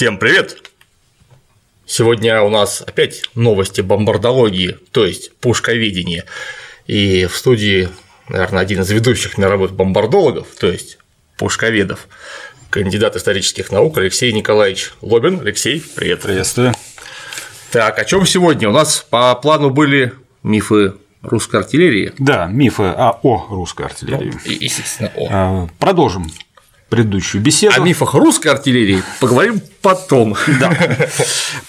Всем привет! Сегодня у нас опять новости бомбардологии, то есть пушковедения. И в студии, наверное, один из ведущих мировых бомбардологов, то есть пушковедов, кандидат исторических наук Алексей Николаевич Лобин. Алексей, привет. Приветствую. Так, о чем сегодня? У нас по плану были мифы русской артиллерии. Да, мифы о, о русской артиллерии. Ну, естественно, о. А, Продолжим предыдущую беседу. О мифах русской артиллерии поговорим потом. Да.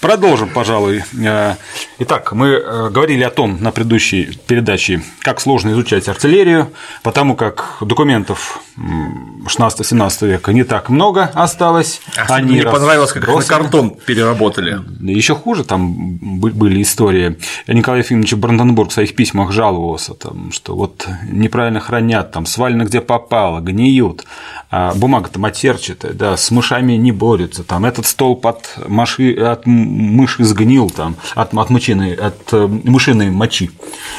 Продолжим, пожалуй. Э, Итак, мы э, говорили о том на предыдущей передаче, как сложно изучать артиллерию, потому как документов 16-17 века не так много осталось. А Они мне понравилось, как их на картон переработали. Еще хуже там были истории. Николай Ефимович Бранденбург в своих письмах жаловался, там, что вот неправильно хранят, там свалено где попало, гниют, а бумага-то матерчатая, да, с мышами не борются, там этот столб от, мыши, от мыши сгнил, там, от, от, мышиной, от э, мышиной мочи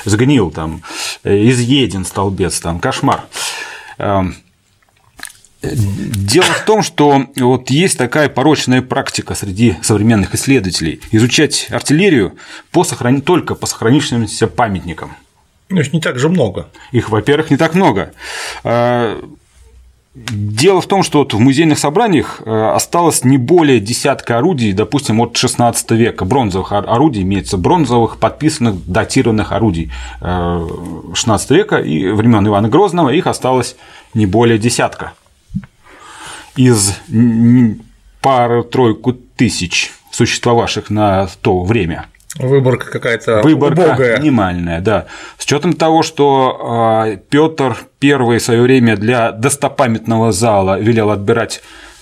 сгнил, там, э, изъеден столбец, там, кошмар. Эм, дело в том, что вот есть такая порочная практика среди современных исследователей изучать артиллерию по сохран... только по сохранившимся памятникам. Ну, их не так же много. Их, во-первых, не так много. Дело в том, что вот в музейных собраниях э, осталось не более десятка орудий, допустим, от 16 века, бронзовых орудий, имеется бронзовых, подписанных, датированных орудий 16 э, века и времен Ивана Грозного, их осталось не более десятка. Из пары-тройку тысяч существовавших на то время – Выборка какая-то Выборка убогая. минимальная, да. С учетом того, что а, Петр первый в свое время для достопамятного зала велел отбирать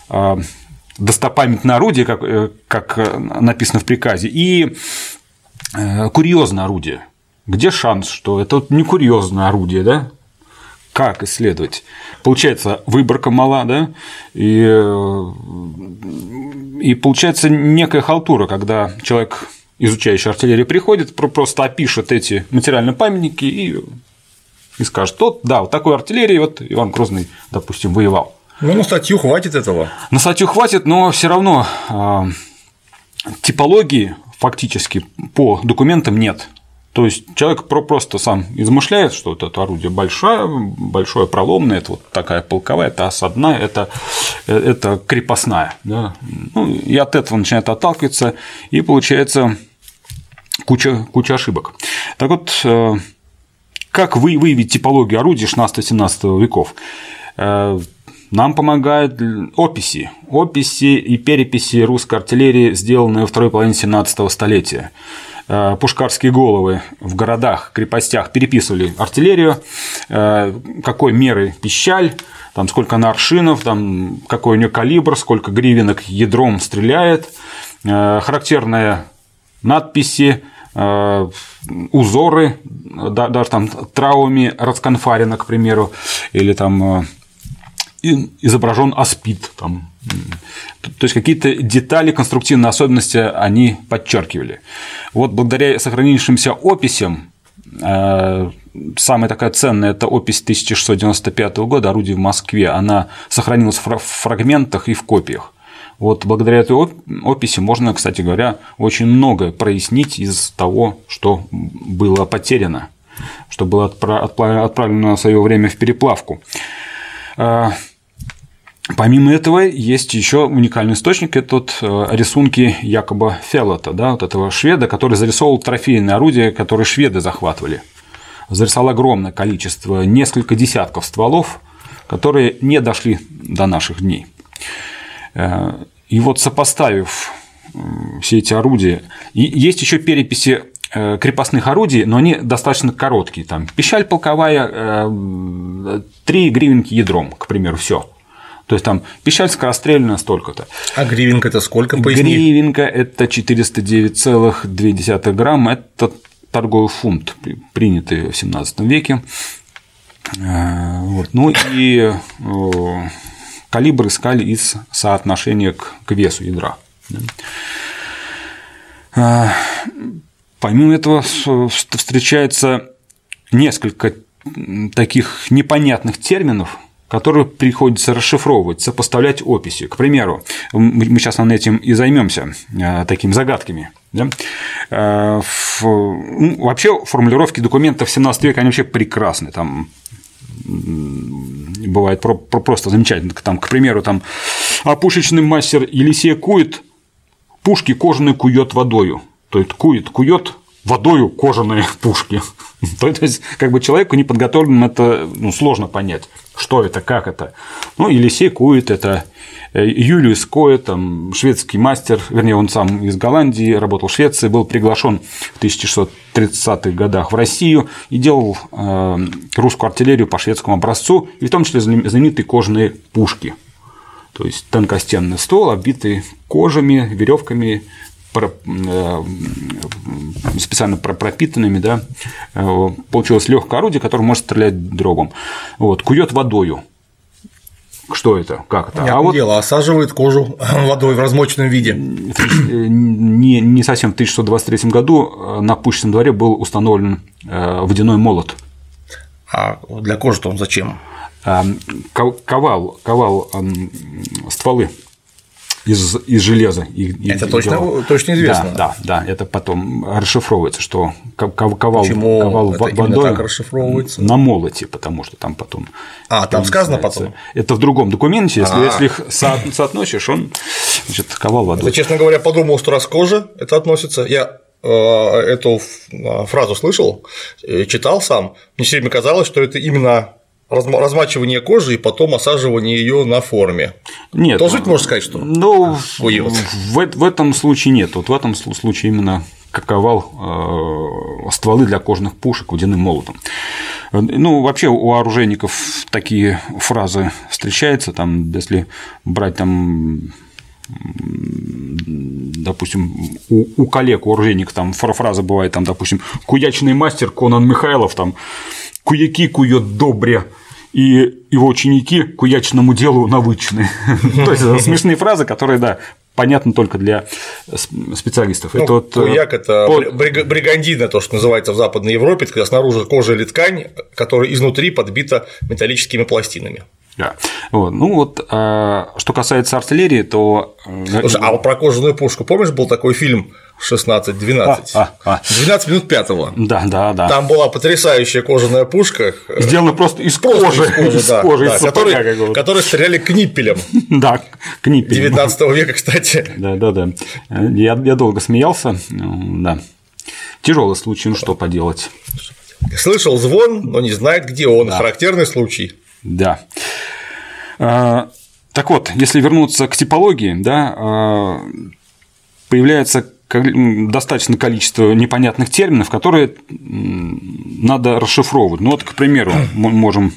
а, достопамятное орудие, как, э, как написано в приказе, и э, курьезное орудие. Где шанс, что это не курьезное орудие, да? Как исследовать? Получается, выборка мала, да, и, э, и получается некая халтура, когда человек изучающий артиллерию приходит, просто опишет эти материальные памятники и, и скажет, вот, да, вот такой артиллерии вот Иван Грозный, допустим, воевал. Ну, на статью хватит этого. На статью хватит, но все равно э, типологии фактически по документам нет. То есть человек просто сам измышляет, что вот это орудие большое, большое проломное, это вот такая полковая, это осадная, это, это крепостная. Да? Ну, и от этого начинает отталкиваться, и получается куча, куча ошибок. Так вот, э, как вы выявить типологию орудий 16-17 веков? Э, нам помогают описи, описи и переписи русской артиллерии, сделанные во второй половине 17 столетия. Э, пушкарские головы в городах, крепостях переписывали артиллерию, какой меры пищаль, там сколько она аршинов, там какой у нее калибр, сколько гривенок ядром стреляет, характерная надписи, э, узоры, даже там травами расконфарена, к примеру, или там э, изображен аспид. Там. То есть какие-то детали, конструктивные особенности они подчеркивали. Вот благодаря сохранившимся описям э, самая такая ценная – это опись 1695 года «Орудие в Москве». Она сохранилась в фрагментах и в копиях. Вот благодаря этой описи можно, кстати говоря, очень многое прояснить из того, что было потеряно, что было отправлено в свое время в переплавку. А, помимо этого, есть еще уникальный источник – это вот э, рисунки якобы Феллота, да, вот этого шведа, который зарисовал трофейные орудия, которые шведы захватывали. Зарисовал огромное количество, несколько десятков стволов, которые не дошли до наших дней. Э, и вот сопоставив все эти орудия, и есть еще переписи э, крепостных орудий, но они достаточно короткие. Там пищаль полковая, э, три гривенки ядром, к примеру, все. То есть там пищаль скорострельная столько-то. А гривенка это сколько? Поясни? Гривенка это 409,2 грамма, это торговый фунт, принятый в 17 веке. Вот. Ну и калибр искали из соотношения к, к весу ядра. А, помимо этого встречается несколько таких непонятных терминов, которую приходится расшифровывать, сопоставлять описи. К примеру, мы сейчас над этим и займемся э, такими загадками. Да? Э, ну, вообще формулировки документов 17 века, они вообще прекрасны. Там бывает просто замечательно. Там, к примеру, там, а пушечный мастер Елисей кует, пушки кожаные кует водою. То есть кует, кует водою кожаные пушки. То есть, как бы человеку неподготовленным это ну, сложно понять, что это, как это. Ну, Елисей Кует – это э, Юлиус Кое, там, шведский мастер, вернее, он сам из Голландии, работал в Швеции, был приглашен в 1630-х годах в Россию и делал э, русскую артиллерию по шведскому образцу, и в том числе знаменитые кожаные пушки. То есть тонкостенный ствол, обитый кожами, веревками, специально пропитанными, да, э, получилось легкое орудие, которое может стрелять дробом. Вот, кует водою. Что это? Как это? Понятное а вот дело, осаживает кожу водой в размоченном виде. Не, не совсем в 1623 году э, на Пущенном дворе был установлен водяной молот. А для кожи-то он зачем? Ковал, ковал стволы из, из железа. Это точно, точно известно. Да, да, да, это потом расшифровывается, что ковал, Почему ковал это водой расшифровывается? на молоте, потому что там потом. А, там сказано потом. Это в другом документе, если, если их со, соотносишь, он значит, ковал водой. Я, честно говоря, подумал, что раз кожа это относится. Я э, эту э, фразу слышал, э, читал сам, мне все время казалось, что это именно размачивание кожи и потом осаживание ее на форме. Нет. Тоже ведь можно сказать, что ну, кует. В, в этом случае нет. Вот в этом случае именно каковал э, стволы для кожных пушек водяным молотом. Ну, вообще у оружейников такие фразы встречаются, там, если брать там допустим, у, у коллег, у оружейников там фраза бывает, там, допустим, куячный мастер Конан Михайлов, там, куяки кует добре, и его ученики к уячному делу навычены. То есть смешные фразы, которые, да, понятно только для специалистов. Ну, это вот, куяк – это по... бригандина, то, что называется в Западной Европе, когда снаружи кожа или ткань, которая изнутри подбита металлическими пластинами. Да. Вот. Ну вот, а, что касается артиллерии, то. Э, Слушай, а про кожаную пушку, помнишь, был такой фильм 16-12. А, а, а. 12 минут пятого. Да, да, да. Там была потрясающая кожаная пушка. Сделана просто из просто кожи. Из кожи, из да, кожи да, из которые, которые стреляли книпелем. Да, книпелем. 19 века, кстати. Да, да, да. Я, я долго смеялся. Да. Тяжелый случай, ну что поделать. Слышал звон, но не знает, где он. Да. Характерный случай. Да. А, так вот, если вернуться к типологии, да, а, появляется достаточное количество непонятных терминов, которые надо расшифровывать. Ну вот, к примеру, мы можем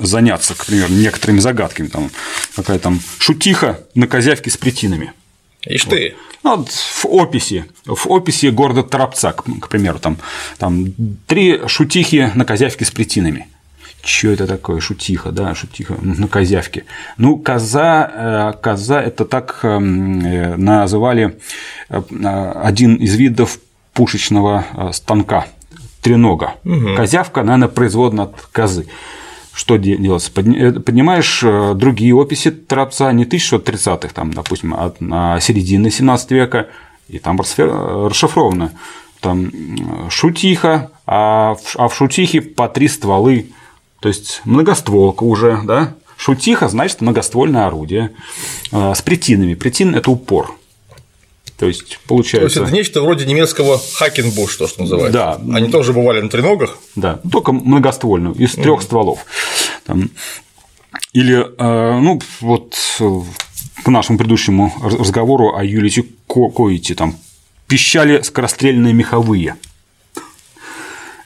заняться, к примеру, некоторыми загадками. Там, какая там шутиха на козявке с притинами. Ишь вот. ты. Ну, вот в описи, в описи города Торопца, к примеру, там, там три шутихи на козявке с притинами что это такое, шутиха, да, шутиха на козявке. Ну, коза, э, коза – это так эм, э, называли э, один из видов пушечного станка, тренога. Угу. Козявка, наверное, производна от козы. Что делается? Поднимаешь другие описи Трапца не 1630-х, там, допустим, а середины 17 века, и там расшифровано. Там шутиха, а в а шутихе по три стволы то есть многостволка уже, да? Шутиха значит многоствольное орудие а, с притинами. Притин – это упор. То есть, получается. То есть, это нечто вроде немецкого хакенбуш, то, что называется. Да. Они тоже бывали на треногах. Да, только многоствольную, из трех mm. стволов. Там. Или, э, ну, вот к нашему предыдущему разговору о Юлите Коите, там пищали скорострельные меховые.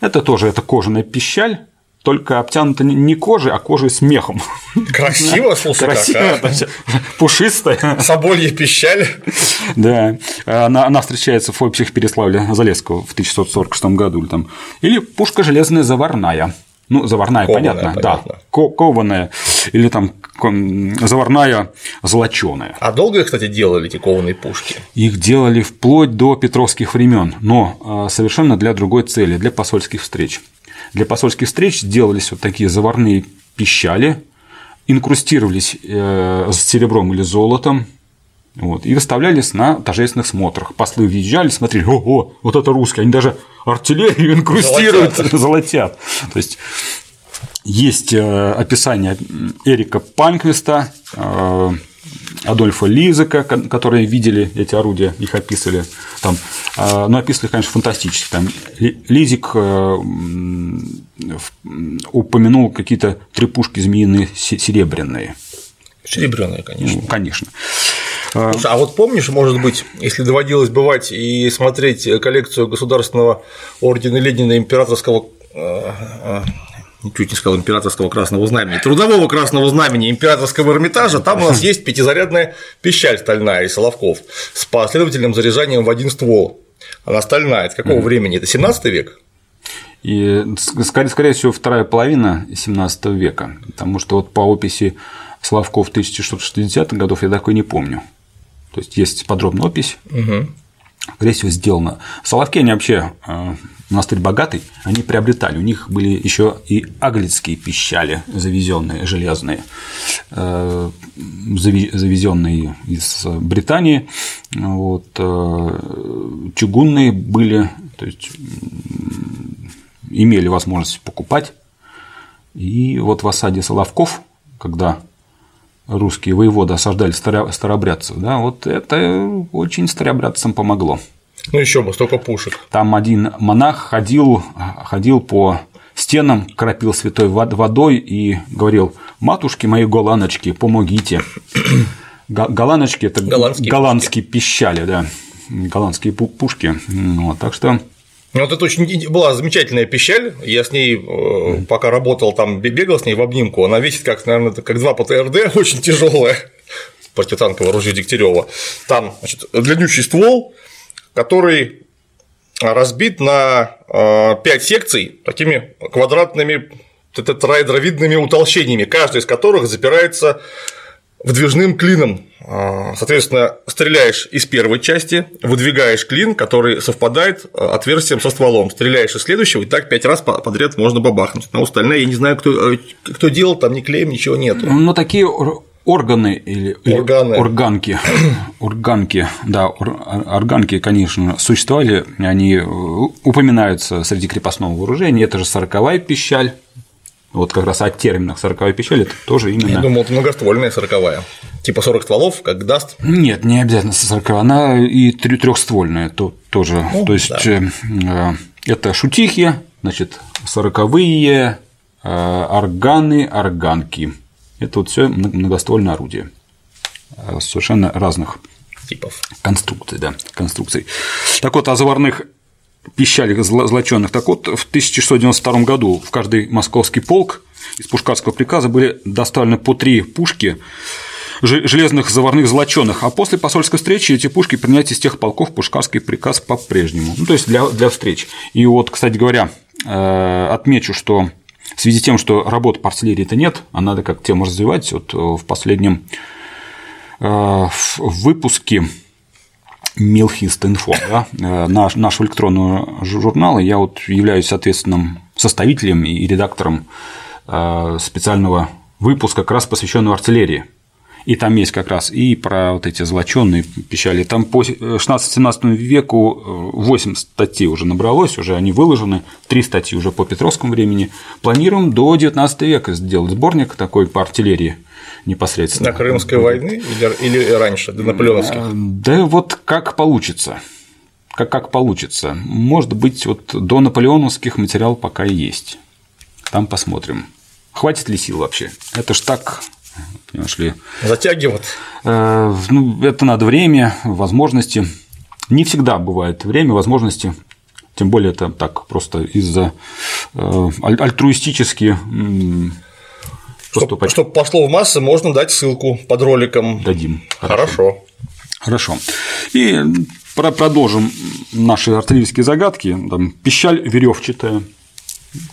Это тоже это кожаная пищаль, только обтянута не кожей, а кожей с мехом. Красиво, слушай, Красиво, как, а? пушистая. Соболье пищаль. Да, она, она встречается в описях Переславля Залесского в 1646 году. Или, там. или пушка железная заварная. Ну, заварная, кованая, понятно, понятно, да, кованая, или там заварная золоченая. А долго, кстати, делали эти кованые пушки? Их делали вплоть до петровских времен, но а, совершенно для другой цели, для посольских встреч. Для посольских встреч делались вот такие заварные пищали, инкрустировались э, с серебром или золотом, вот, и выставлялись на торжественных смотрах. Послы въезжали, смотрели, ого, вот это русские, они даже артиллерию инкрустируют, золотят. золотят. То есть есть э, описание Эрика Панквиста, э, Адольфа Лизека, которые видели эти орудия, их описывали. Там, э, ну, описывали, конечно, фантастически. Там Лизик упомянул какие-то три пушки змеиные серебряные. Серебряные, конечно. Ну, конечно. Слушай, а вот помнишь, может быть, если доводилось бывать и смотреть коллекцию Государственного ордена Ленина императорского чуть не сказал императорского красного знамени, трудового красного знамени императорского Эрмитажа, там у нас есть пятизарядная пищаль стальная из Соловков с последовательным заряжанием в один ствол. Она стальная, это какого времени? Это 17 век? И, скорее, всего, вторая половина 17 века, потому что вот по описи Славков 1660-х годов я такой не помню. То есть есть подробная опись, угу. скорее всего, сделано. Соловки, они вообще э, монастырь богатый, они приобретали. У них были еще и аглицкие пищали, завезенные железные, э, завезенные из Британии. Вот, э, чугунные были, то есть имели возможность покупать. И вот в осаде Соловков, когда русские воеводы осаждали старобрядцев, да, вот это очень старобрядцам помогло. Ну еще бы, столько пушек. Там один монах ходил, ходил по стенам, кропил святой водой и говорил, матушки мои голландочки, помогите. Голландочки – это голландские, голландские пищали, да, голландские пушки. Вот, так что ну, вот это очень была замечательная пищаль. Я с ней, э, пока работал, там бегал с ней в обнимку. Она весит как, наверное, как два ПТРД, очень тяжелая противотанковое оружие Дегтярева. Там, значит, длиннющий ствол, который разбит на 5 э, секций такими квадратными тетрайдровидными утолщениями, каждая из которых запирается выдвижным клином. Э, соответственно, стреляешь из первой части, выдвигаешь клин, который совпадает э, отверстием со стволом, стреляешь из следующего, и так пять раз подряд можно бабахнуть. На остальное я не знаю, кто, кто делал, там ни клеем, ничего нету. Ну, такие органы или, Органы. органки, органки, да, органки, конечно, существовали, они э, упоминаются среди крепостного вооружения, это же сороковая пищаль, вот как раз о терминах сороковая пищаль это тоже именно. Я думал, это многоствольная сороковая. Типа 40 стволов, как даст? Нет, не обязательно сороковая, она и трехствольная то, тоже. Ну, то есть да. Э, это шутихи, значит, сороковые, э, органы, органки. Это вот все многоствольное орудие э, совершенно разных типов конструкций, да, конструкций. Так вот, о заварных пищалях злоченных. Так вот, в 1692 году в каждый московский полк из Пушкарского приказа были доставлены по три пушки железных заварных злоченных, а после посольской встречи эти пушки принять из тех полков Пушкарский приказ по-прежнему. Ну, то есть для, для встреч. И вот, кстати говоря, э, отмечу, что в связи с тем, что работы по артиллерии-то нет, а надо как тему развивать, вот э, в последнем э, выпуске Милхист Инфо, да, э, наш, нашего электронного журнала, я вот являюсь ответственным составителем и редактором специального выпуска, как раз посвященного артиллерии. И там есть как раз и про вот эти золоченные пищали. Там по 16-17 веку 8 статей уже набралось, уже они выложены, 3 статьи уже по Петровскому времени. Планируем до 19 века сделать сборник такой по артиллерии непосредственно. До Крымской войны или раньше, до наполеоновских? Э, да вот как получится. Как, как получится. Может быть, вот до наполеоновских материал пока и есть. Там посмотрим. Хватит ли сил вообще? Это ж так понимаешь ли. Э, ну, это надо время, возможности. Не всегда бывает время, возможности. Тем более это так просто из-за э, альтруистически чтобы, чтобы пошло в массы, можно дать ссылку под роликом. Дадим. Хорошо. Хорошо. И продолжим наши артиллерийские загадки. Там, пищаль веревчатая,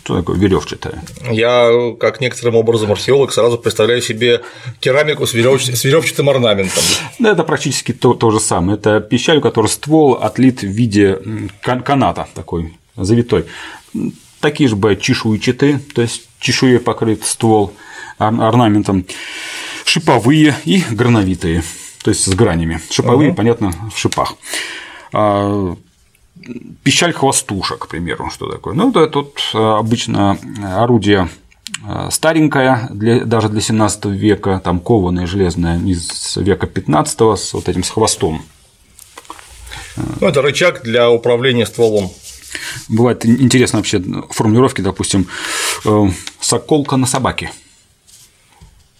что такое веревчатая? Я, как некоторым образом археолог, сразу представляю себе керамику с, веревч... с веревчатым орнаментом. Да, это практически то, то же самое. Это пищаль, у которой ствол отлит в виде каната такой завитой. Такие же бывают чешуйчатые, то есть чешуей покрыт ствол. орнаментом, шиповые и грановитые, то есть с гранями. Шиповые, угу. понятно, в шипах. Пищаль хвостуша, к примеру, что такое? Ну, это тут обычно орудие старенькое, для, даже для 17 века, там кованое железное из века 15 с вот этим с хвостом. Ну, это рычаг для управления стволом. Бывает интересно вообще формулировки, допустим, э, соколка на собаке.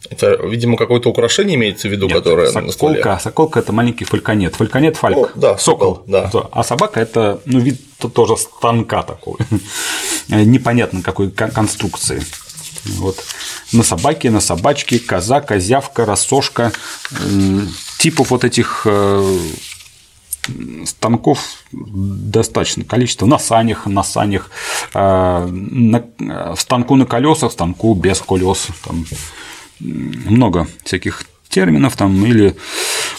Это, видимо, какое-то украшение имеется в виду, Нет, которое соколка, на столе. Соколка – это маленький фальконет. Фальконет – фальк. О, да, сокол, да. А собака – это ну, вид тоже станка такой. Непонятно какой конструкции. Вот. На собаке, на собачке, коза, козявка, рассошка. Типов вот этих э, станков достаточно количество на санях, на санях, э, на, э, станку на колесах, станку без колес, там много всяких терминов там или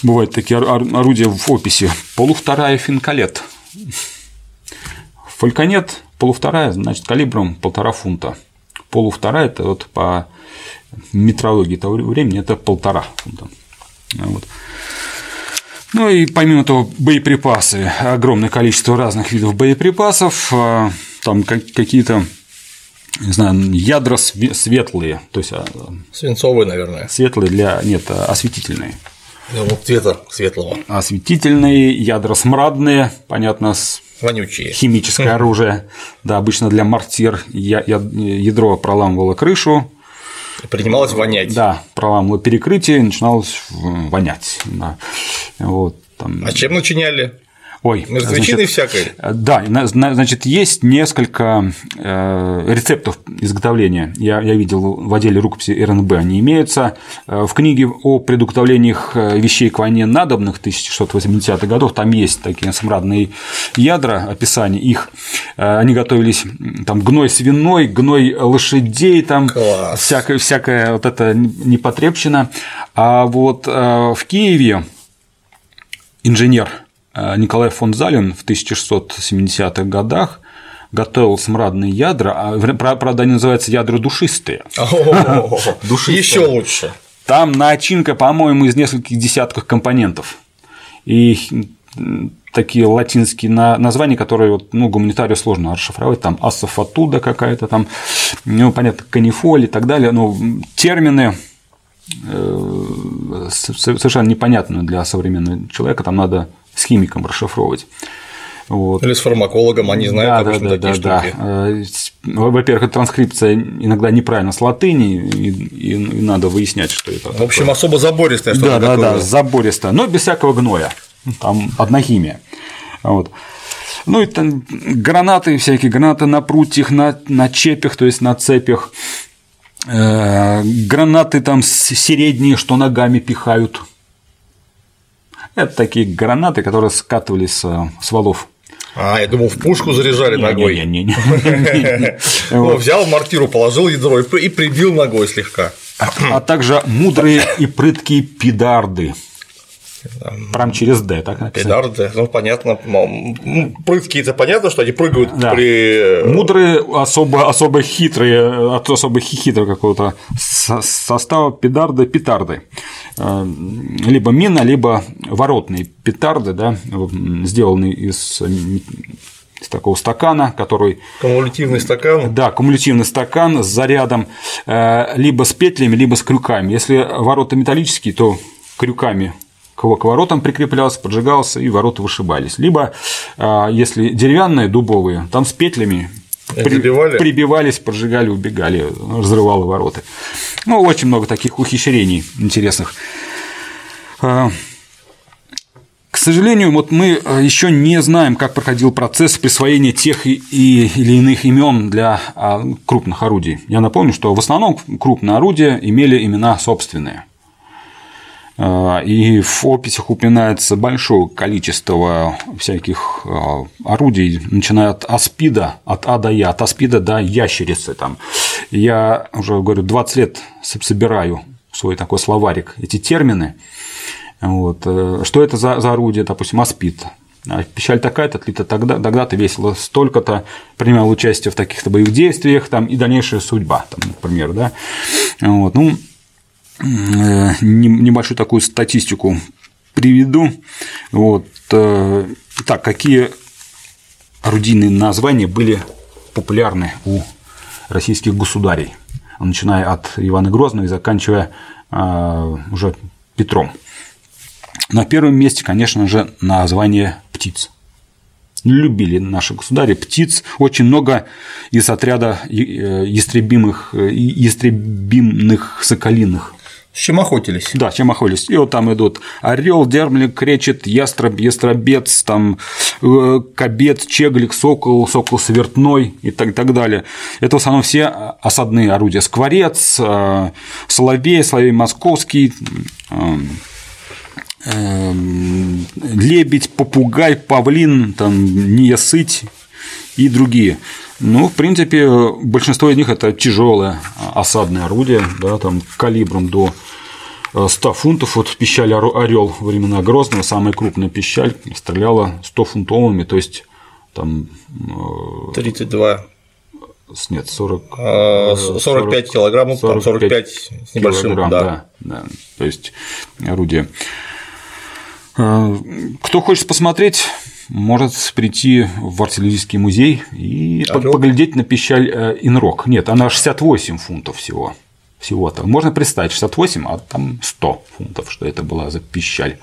бывают такие орудия в описи. Полувторая финкалет. Фальконет полувторая значит калибром полтора фунта. Полувторая это вот по метрологии того времени это полтора фунта. Вот. Ну и помимо того, боеприпасы, огромное количество разных видов боеприпасов, а, там какие-то не знаю, ядра светлые, то есть а, свинцовые, наверное. Светлые для нет, осветительные. Вот цвета светлого. Осветительные, ядра смрадные, понятно, с Вонючие. Химическое оружие. Да, обычно для мортир ядро проламывало крышу, Принималось вонять. Да, проламывало перекрытие начиналось вонять. Да. Вот, там... А чем начиняли? Ой, Мертвечиной всякой. Да, значит, есть несколько э, рецептов изготовления. Я, я видел в отделе рукописи РНБ, они имеются. Э, в книге о предуготовлениях э, вещей к войне надобных 1680-х годов там есть такие смрадные ядра, описание их. Они готовились там гной свиной, гной лошадей, там Класс. всякое, всякое вот это непотребщина. А вот в Киеве инженер Э, Николай фон Залин в 1670-х годах готовил смрадные ядра, а, правда, они называются ядра душистые. Еще лучше. Там начинка, по-моему, из нескольких десятков компонентов. И такие латинские названия, которые ну, гуманитарию сложно расшифровать, там асофатуда какая-то, там, ну, понятно, канифоль и так далее, но термины э, совершенно непонятные для современного человека, там надо с химиком расшифровывать. Вот. Или с фармакологом, они знают да, обычно да, такие да, штуки. Да. Э, во-первых, транскрипция иногда неправильно с латыни, и, и, и надо выяснять, что это. В общем, такое. особо забористая что Да, да, такое. да, забористая, но без всякого гноя. Там одна химия. Вот. Ну и там гранаты всякие, гранаты на прутьях, на, на чепях, то есть на цепях, э, гранаты там средние, что ногами пихают, это такие гранаты, которые скатывались с валов. А, я думал, в пушку заряжали не, ногой. Не, не, не. Ну, взял мортиру, положил ядро и прибил ногой слегка. А также мудрые и прыткие пидарды. Прям через D, так написано. Педарды, ну понятно. Прыткие это понятно, что они прыгают да. при. Э, Мудрые, особо, особо хитрые, от особо хитрого какого-то состава педарды, петарды. Э, либо мина, либо воротные петарды, да, сделанные из из такого стакана, который… Кумулятивный стакан? Да, кумулятивный стакан с зарядом, э, либо с петлями, либо с крюками. Если ворота металлические, то крюками к воротам прикреплялся, поджигался, и ворота вышибались. Либо, а, если деревянные, дубовые, там с петлями Прибивали? прибивались, поджигали, убегали, разрывало ворота. Ну, очень много таких ухищрений интересных. А, к сожалению, вот мы а, еще не знаем, как проходил процесс присвоения тех или иных имен для крупных орудий. Я напомню, что в основном крупные орудия имели имена собственные. А, и в описях упоминается большое количество всяких а, орудий, начиная от аспида, от А до Я, от аспида до ящерицы. Там. Я уже говорю, 20 лет собираю свой такой словарик эти термины. Вот. Э, что это за, за орудие, допустим, аспид? А печаль такая-то, отлита тогда, тогда-то весело, столько-то принимал участие в таких-то боевых действиях, там, и дальнейшая судьба, там, например, да. Вот, ну, небольшую такую статистику приведу. Вот, так, какие орудийные названия были популярны у российских государей, начиная от Ивана Грозного и заканчивая уже Петром. На первом месте, конечно же, название птиц. Любили наши государи птиц. Очень много из отряда э, ястребимых, э, ястребимных соколиных с чем охотились? Да, чем охотились. И вот там идут орел, дермлик, кречет, ястреб, ястробец, там э, кобец, чеглик, сокол, сокол свертной и так, так далее. Это в основном все осадные орудия. Скворец, соловей, соловей московский, Эм, лебедь, попугай, павлин, там, неясыть и другие. Ну, в принципе, большинство из них это тяжелое осадное орудие, да, там калибром до 100 э, фунтов. Вот пищаль Орел времена Грозного, самая крупная пищаль, стреляла 100 фунтовыми, то есть там 32 э, нет, 40, 45 40, килограммов, 45, 45 с небольшим, да. да, да. То есть орудие Э, кто хочет посмотреть, может прийти в артиллерийский музей и Орёк. поглядеть на пищаль э, Инрок. Нет, она 68 фунтов всего. Всего-то. Можно представить 68, а там 100 фунтов, что это была за пищаль.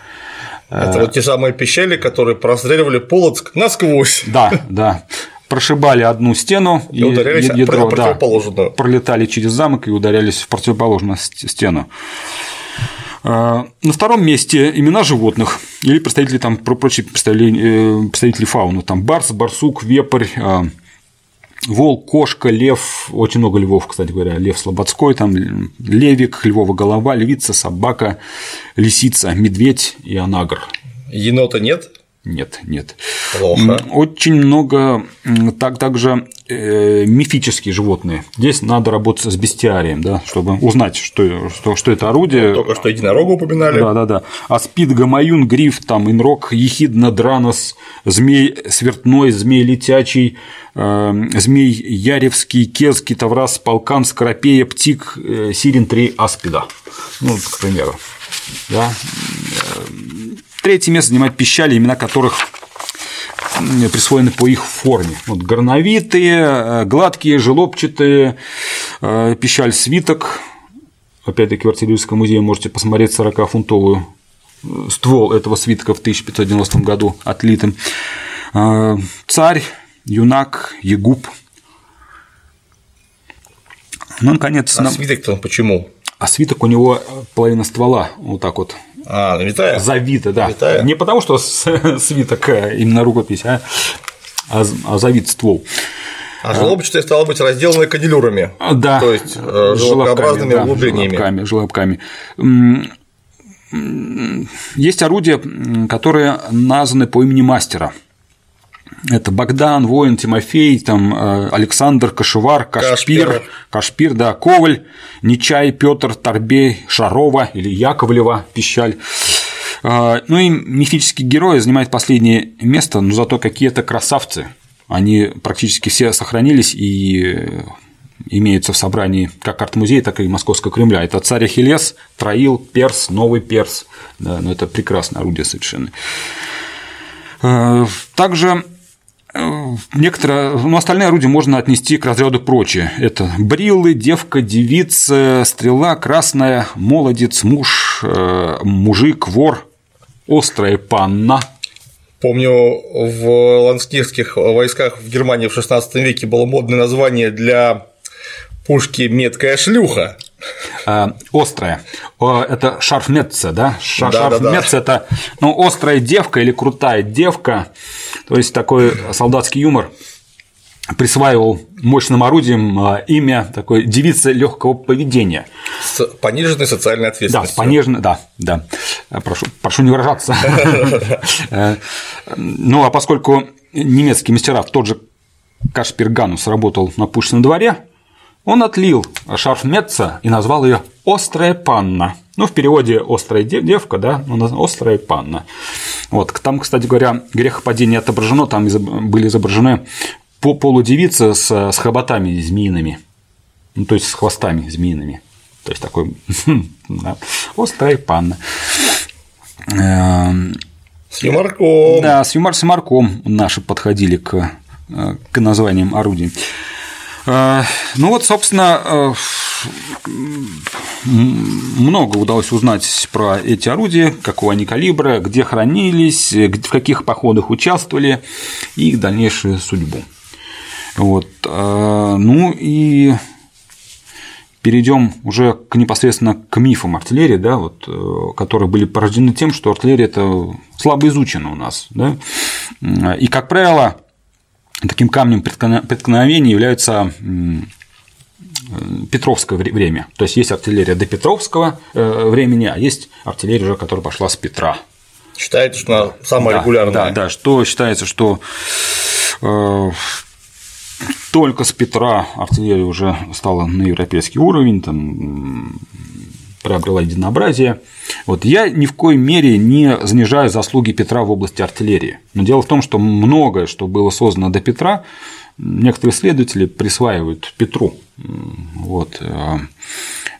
Это вот те самые пищали, которые простреливали Полоцк насквозь. Да, да. Прошибали одну стену и, и ударялись ядро, да, пролетали через замок и ударялись в противоположную стену. А, на втором месте имена животных или представители там прочие представители, э, представители фауны, там барс, барсук, вепрь, а, волк, кошка, лев, очень много львов, кстати говоря, лев слободской, там левик, львова голова, львица, собака, лисица, медведь и анагр. Енота нет? Нет, нет. Плохо. Очень много так, также э, мифические животные. Здесь надо работать с бестиарием, да, чтобы узнать, что, что, что это орудие. Только что единорога упоминали. Да, да, да. Аспид, гамаюн, гриф, там, инрок, ехидна, дранос, змей свертной, змей летячий, э, змей яревский, кезский, таврас, полкан, скоропея, птик, э, сирин 3 аспида. Ну, к примеру. Да. Третье место занимают пищали, имена которых присвоены по их форме. Вот горновитые, э, гладкие, желобчатые, э, пищаль свиток. Опять-таки в артиллерийском музее можете посмотреть 40-фунтовую э, ствол этого свитка в 1590 году отлитым. Царь, юнак, ягуб. Ну, наконец. А нам... свиток-то почему? А свиток у него половина ствола, вот так вот а, Витая? Завита, да. Витая. Не потому, что свиток именно рукопись, а, а, а завит ствол. А желобчатая стало быть разделанная канилюрами. Да. То есть э, желобкообразными да, углублениями. Желобками, желобками. Есть орудия, которые названы по имени мастера. Это Богдан, Воин, Тимофей, там, э, Александр, Кашевар, Кашпир, Кашпир, Кашпир да, Коваль, Нечай, Петр, Торбей, Шарова или Яковлева, Пищаль. Э, ну и мифические герои занимают последнее место, но зато какие-то красавцы. Они практически все сохранились и имеются в собрании как арт-музея, так и Московского Кремля. Это царь Ахиллес, Троил, Перс, Новый Перс. Да, но ну это прекрасное орудие совершенно. Э, также Э, некоторые, ну, остальные орудия можно отнести к разряду прочие. Это бриллы, девка, девица, стрела, красная, молодец, муж, э, мужик, вор, острая панна. Помню, в ланскирских войсках в Германии в 16 веке было модное название для пушки «Меткая шлюха». Э, острая. Это шарфметце, да? Шар, да шарфметце да, да. это ну, острая девка или крутая девка, то есть такой солдатский юмор присваивал мощным орудием э, имя такой девицы легкого поведения. С пониженной социальной ответственностью. Да, с пониженной, да, да. Прошу, прошу не выражаться. Э, ну, а поскольку немецкий мастера, тот же Кашпирганус работал на Пушкином дворе, он отлил шарф Метца и назвал ее «Острая панна». Ну, в переводе «острая девка», да, «острая панна». Вот, там, кстати говоря, грехопадение отображено, там были изображены полудевицы с, с хоботами змеиными, ну, то есть с хвостами змеиными. То есть такой да, острая панна. Эм, с юморком. Да, с, юмор, с юморком наши подходили к, э, к названиям орудий. Э, ну вот, собственно, э, много удалось узнать про эти орудия, какого они калибра, где хранились, в каких походах участвовали и их дальнейшую судьбу. Вот. Ну и перейдем уже к непосредственно к мифам артиллерии, да, вот, э, которые были порождены тем, что артиллерия это слабо изучена у нас. Да? И, как правило, таким камнем преткновения является Петровское время. То есть есть артиллерия до Петровского э, времени, а есть артиллерия уже, которая пошла с Петра. Считается, что она самая да, регулярная. Да, да, что считается, что э, только с Петра артиллерия уже стала на европейский уровень, там приобрела единообразие. Вот я ни в коей мере не занижаю заслуги Петра в области артиллерии. Но дело в том, что многое, что было создано до Петра, некоторые исследователи присваивают Петру. Вот.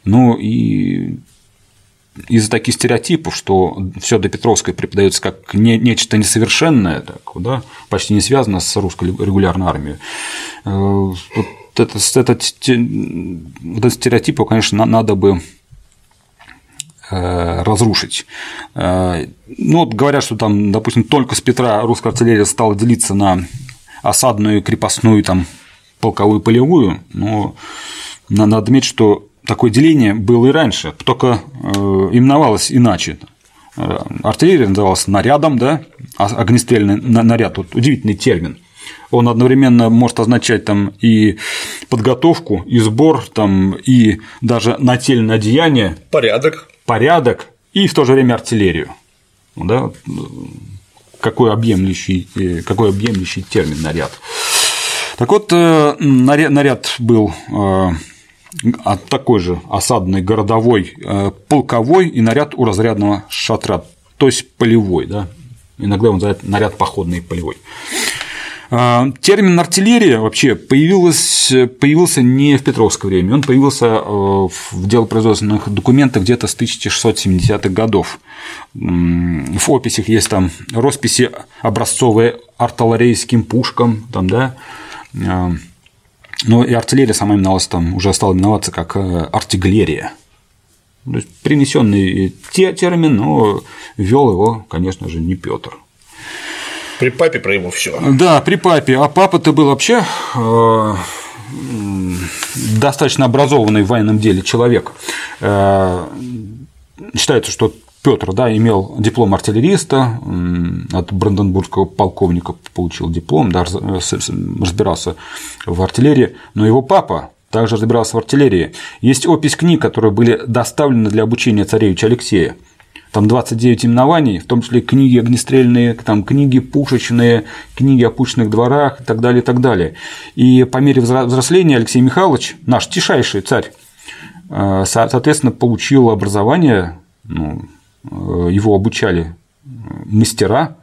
Ну и из-за таких стереотипов, что все до Петровской преподается как не, нечто несовершенное, так, да, почти не связано с русской регулярной армией. Э, вот это, это, вот этот стереотип, конечно, надо бы разрушить. Э, ну, вот говорят, что там, допустим, только с Петра русская артиллерия стала делиться на осадную, крепостную, там, полковую, полевую, но надо отметить, что такое деление было и раньше, только э, именовалось иначе. Э, артиллерия называлась нарядом, да, а огнестрельный наряд, вот удивительный термин. Он одновременно может означать там и подготовку, и сбор, там, и даже нательное одеяние. Порядок. Порядок, и в то же время артиллерию. Да? Какой объемлющий, э, какой объемлющий термин наряд. Так вот, наряд был а такой же осадный городовой э, полковой и наряд у разрядного шатра, то есть полевой, да? иногда он называют наряд походный полевой. А, термин артиллерия вообще появился, появился не в Петровское время, он появился э, в делопроизводственных документах где-то с 1670-х годов. В описях есть там росписи образцовые артиллерийским пушкам, там, да, а, но и артиллерия сама именовалась там, уже стала именоваться как э, артиллерия. То есть принесенный те термин, но ввел его, конечно же, не Петр. При папе про его все. Да, при папе. А папа-то был вообще э, достаточно образованный в военном деле человек. Э, считается, что Петр да, имел диплом артиллериста, от Бранденбургского полковника получил диплом, да, разбирался в артиллерии, но его папа также разбирался в артиллерии. Есть опись книг, которые были доставлены для обучения царевича Алексея. Там 29 именований, в том числе книги огнестрельные, там книги пушечные, книги о пушечных дворах и так далее, и так далее. И по мере взросления Алексей Михайлович, наш тишайший царь, э, соответственно, получил образование ну, Э, его обучали э, мастера.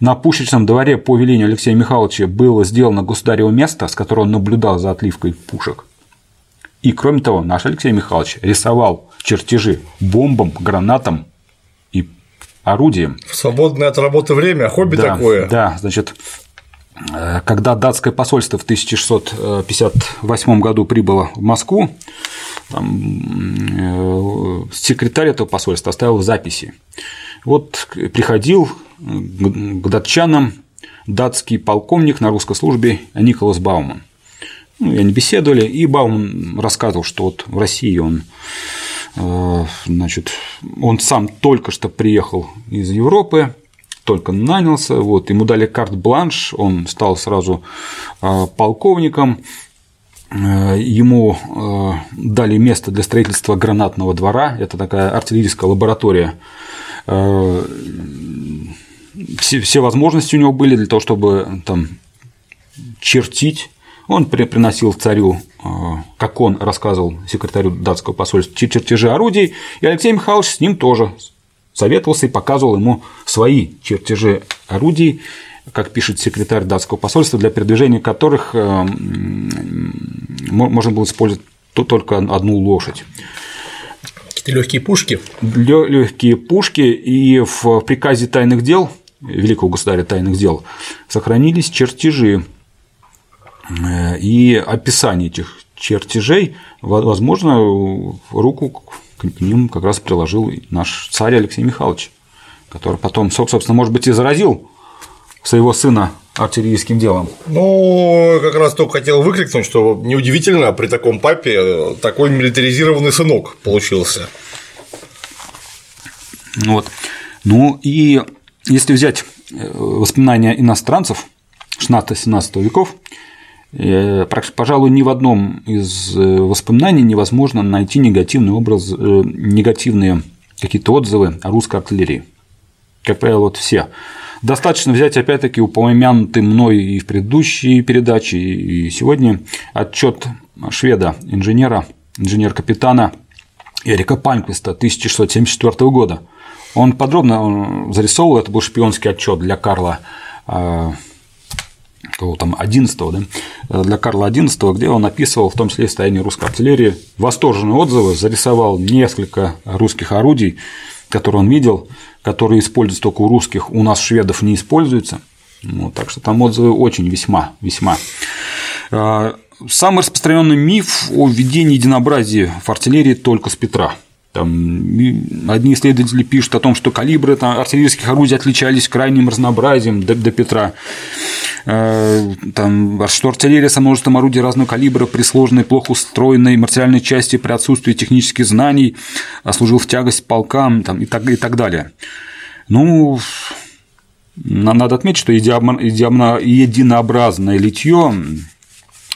На пушечном дворе по велению Алексея Михайловича было сделано государево место, с которого он наблюдал за отливкой пушек. И кроме того, наш Алексей Михайлович рисовал чертежи бомбам, гранатам орудиям. В свободное от работы время, хобби да, такое. Да, значит, э, когда датское посольство в 1658 году прибыло в Москву, там, э, секретарь этого посольства оставил записи. Вот приходил к датчанам датский полковник на русской службе Николас Бауман. Ну, и они беседовали, и Бауман рассказывал, что вот в России он значит, он сам только что приехал из Европы, только нанялся, вот, ему дали карт-бланш, он стал сразу э, полковником, Э, ему э, дали место для строительства гранатного двора, это такая артиллерийская лаборатория. Э, все, все возможности у него были для того, чтобы там чертить. Он приносил царю, как он рассказывал секретарю датского посольства, чертежи орудий, и Алексей Михайлович с ним тоже советовался и показывал ему свои чертежи орудий, как пишет секретарь датского посольства, для передвижения которых можно было использовать только одну лошадь. Легкие пушки. Легкие пушки, и в приказе тайных дел великого государя тайных дел сохранились чертежи э, и описание этих чертежей, возможно, руку к ним как раз приложил наш царь Алексей Михайлович, который потом, собственно, может быть, и заразил своего сына артиллерийским делом. Ну, как раз только хотел выкрикнуть, что неудивительно, при таком папе такой милитаризированный сынок получился. Вот. Ну и если взять э, воспоминания иностранцев 16-17 веков, э, пожалуй, ни в одном из э, воспоминаний невозможно найти негативный образ, негативные какие-то отзывы о русской артиллерии. Как правило, вот все. Достаточно взять, опять-таки, упомянутый мной и в предыдущей передаче, и сегодня отчет шведа, инженера, инженер-капитана Эрика Панквиста 1674 года. Он подробно зарисовывал, это был шпионский отчет для Карла а, кого там, 11 да, для Карла XI, где он описывал в том числе состояние русской артиллерии, восторженные отзывы, зарисовал несколько русских орудий, которые он видел, которые используются только у русских, у нас шведов не используются. Ну, так что там отзывы очень весьма, весьма. А, самый распространенный миф о введении единообразия в артиллерии только с Петра. Там, одни исследователи пишут о том, что калибры там, артиллерийских орудий отличались крайним разнообразием до, до Петра. Э, там, что артиллерия со множеством орудий разного калибра при сложной, плохо устроенной материальной части при отсутствии технических знаний служил в тягость полкам там, и, так, и так далее. Ну, надо отметить, что единообразное литье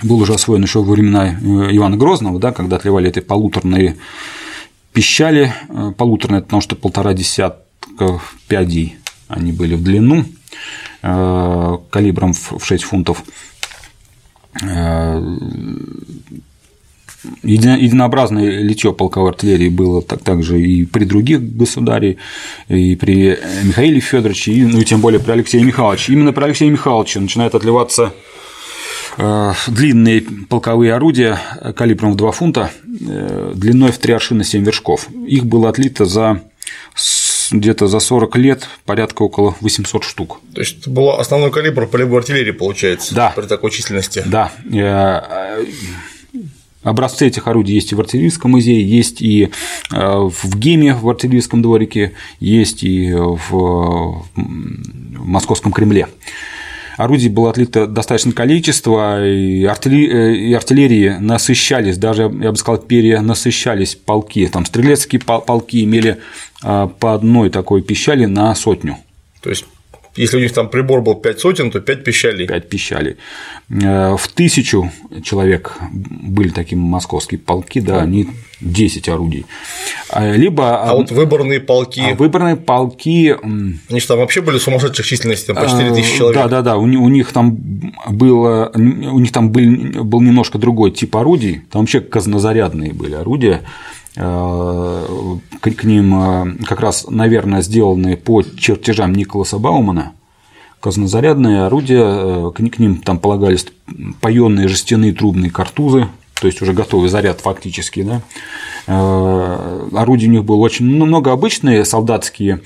был уже освоен еще во времена э, Ивана Грозного, да, когда отливали эти полуторные пищали, э, полуторные, потому что полтора десятка пядей они были в длину, калибром в 6 фунтов. Единообразное литье полковой артиллерии было так, также и при других государях, и при Михаиле Федоровиче, и, ну и тем более при Алексее Михайловиче. Именно при Алексее Михайловиче начинает отливаться э, длинные полковые орудия калибром в 2 фунта, э, длиной в 3 аршина 7 вершков. Их было отлито за где-то за 40 лет порядка около 800 штук. То есть это был основной калибр полевой артиллерии, получается, да. при такой численности. Да. Э, Образцы этих орудий есть и в артиллерийском музее, есть и э, в ГЕМе в артиллерийском дворике, есть и в Московском Кремле. Орудий было отлито достаточное количество, и артиллерии, и артиллерии насыщались, даже, я бы сказал, перенасыщались полки. Там стрелецкие полки имели э, по одной такой пищали на сотню. То есть если у них там прибор был 5 сотен, то 5 пищалей. 5 пищалей. Э, в тысячу человек были такие московские полки, да, они 10 орудий. А, либо... А вот выборные полки. А выборные полки. Они же там вообще были сумасшедших численности, там по 4 тысячи человек. Да, да, да. У них там было, у них там был, был немножко другой тип орудий. Там вообще казнозарядные были орудия. Э, к ним э, как раз, наверное, сделанные по чертежам Николаса Баумана, казнозарядные орудия, э, к ним там полагались паённые жестяные трубные картузы, то есть уже готовый заряд фактически, да. Орудий у них было очень много обычные солдатские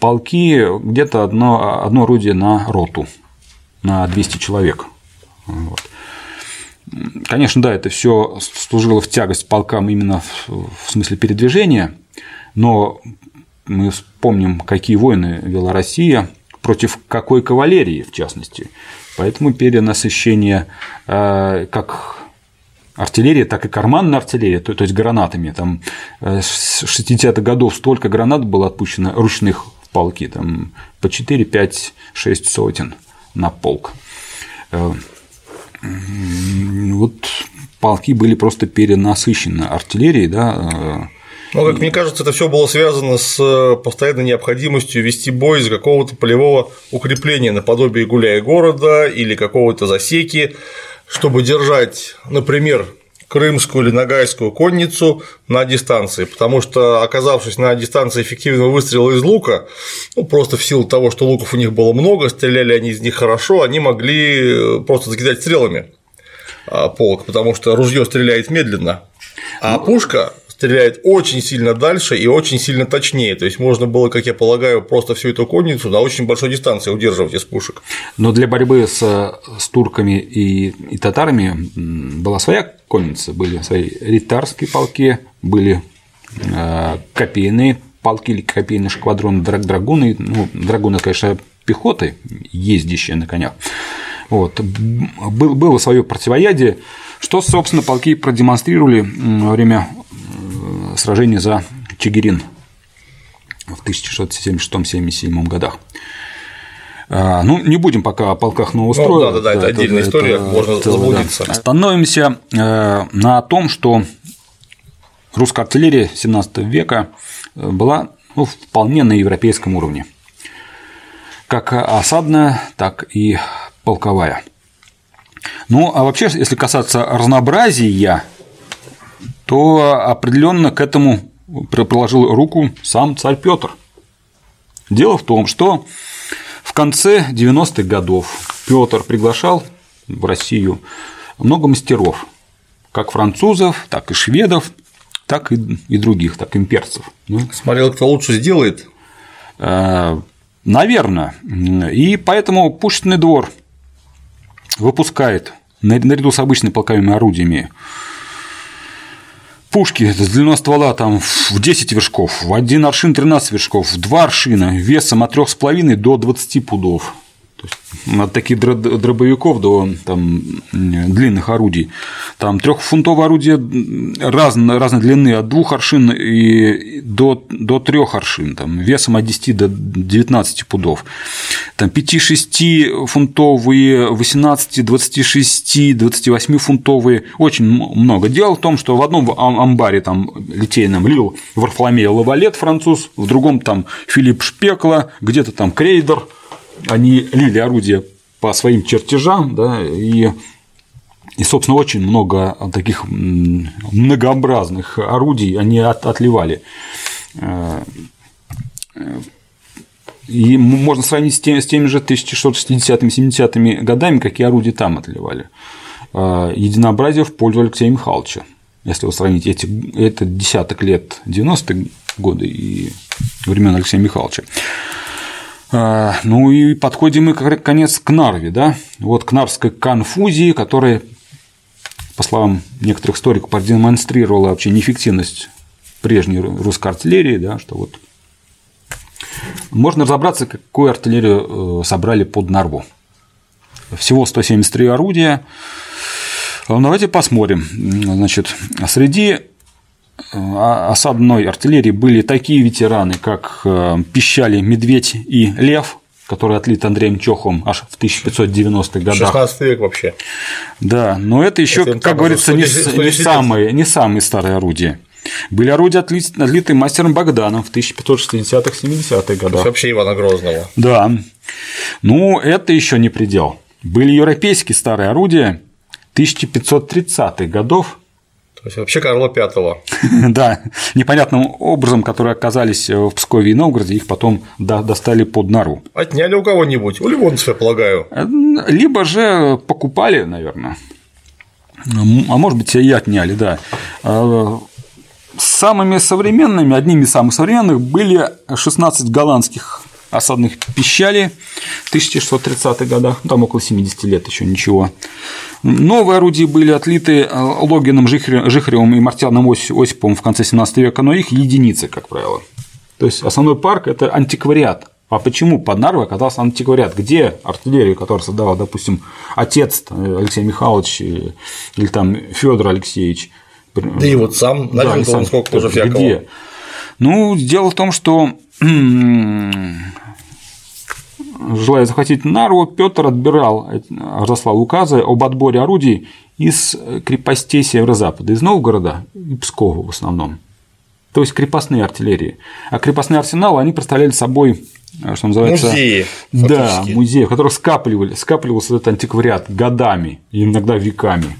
полки, где-то одно, одно орудие на роту, на 200 человек. Вот. Конечно, да, это все служило в тягость полкам именно в смысле передвижения, но мы вспомним, какие войны вела Россия, против какой кавалерии, в частности. Поэтому перенасыщение э, как артиллерии, так и карманной артиллерии, то, то есть гранатами. Там э, с 60-х годов столько гранат было отпущено ручных в полки, там по 4, 5, 6 сотен на полк. Э, вот полки были просто перенасыщены артиллерией, да, ну, как мне кажется, это все было связано с э, постоянной необходимостью вести бой из какого-то полевого укрепления наподобие гуляя города или какого-то засеки, чтобы держать, например, крымскую или нагайскую конницу на дистанции, потому что, оказавшись на дистанции эффективного выстрела из лука, ну, просто в силу того, что луков у них было много, стреляли они из них хорошо, они могли э, просто закидать стрелами а, полк, потому что ружье стреляет медленно, а ну, пушка стреляет очень сильно дальше и очень сильно точнее. То есть можно было, как я полагаю, просто всю эту конницу на очень большой дистанции удерживать из пушек. Но для борьбы с, с турками и, и татарами была своя конница, были свои ритарские полки, были э, копейные полки или копейные шквадроны, драгуны, ну, драгуны, конечно, пехоты, ездящие на конях. Вот. Было свое противоядие, что, собственно, полки продемонстрировали во время сражения за Чигирин в 1676-77 годах. А, ну, не будем пока о полках нового строя. Ну, да, да, да, это, это отдельная история, это, можно это, заблудиться. Да. Остановимся э, на том, что русская артиллерия XVII века э, была ну, вполне на европейском уровне. Как осадная, так и полковая. Ну, а вообще, если касаться разнообразия, то определенно к этому приложил руку сам царь Петр. Дело в том, что в конце 90-х годов Петр приглашал в Россию много мастеров, как французов, так и шведов, так и, и других, так и имперцев. Смотрел, кто лучше сделает. Э, Наверное. И поэтому пушечный двор выпускает наряду с обычными полковыми орудиями пушки с длиной ствола там в 10 вершков, в один аршин 13 вершков, в два аршина весом от 3,5 до 20 пудов от таких дробовиков до там, длинных орудий. Там трехфунтовое орудие разной, разной длины, от двух аршин и до, до трех аршин, там, весом от 10 до 19 пудов. Там 5-6 фунтовые, 18, 26, 28 фунтовые, очень много. Дело в том, что в одном амбаре там литейном лил Варфоломей Лавалет француз, в другом там Филипп Шпекла, где-то там Крейдер – они лили орудия по своим чертежам, да, и и, собственно, очень много таких многообразных орудий они от, отливали. И можно сравнить с теми, с теми же 1660-70-ми годами, какие орудия там отливали. Единообразие в пользу Алексея Михайловича. Если вы сравните эти, это десяток лет 90-е годы и времен Алексея Михайловича. А, ну и подходим мы, как конец, к Нарве, да, вот к Нарвской конфузии, которая, по словам некоторых историков, продемонстрировала вообще неэффективность прежней русской артиллерии, да, что вот можно разобраться, какую артиллерию э, собрали под Нарву. Всего 173 орудия. Давайте посмотрим. Значит, среди а, осадной артиллерии были такие ветераны, как э, Пищали, Медведь и Лев, который отлит Андреем Чохом аж в 1590-х годах. 16 век вообще. Да, но это еще, как говорится, не, не, самые, не самые старые орудия. Были орудия, отлиты мастером Богданом в 1560-70-х годах. вообще Ивана Грозного. Да. Ну, это еще не предел. Были европейские старые орудия 1530-х годов, то есть вообще Карла Пятого. Да, непонятным образом, которые оказались в Пскове и Новгороде, их потом достали под нору. Отняли у кого-нибудь, у ливонцев, я полагаю. Либо же покупали, наверное. А может быть, и отняли, да. Э, самыми современными, одними из самых современных были 16 голландских осадных пищали в 1630-х годах, ну, там около 70 лет еще ничего. Новые орудия были отлиты э, Логином, Жихаревым и Мартьяном Осиповым в конце 17 века, но их единицы, как правило. То есть основной парк – это антиквариат. А почему под Нарвой оказался антиквариат? Где артиллерию, которую создавал, допустим, отец э, Алексей Михайлович или там Федор Алексеевич? Да и вот сам да, сам, сколько тоже всякого. Где? Ну, дело в том, что желая захватить Нарву, Петр отбирал, разослал указы об отборе орудий из крепостей северо-запада, из Новгорода и Пскова в основном. То есть крепостные артиллерии. А крепостные арсеналы они представляли собой что называется, музеи. Да, музеи, в которых скапливали, скапливался этот антиквариат годами, иногда веками.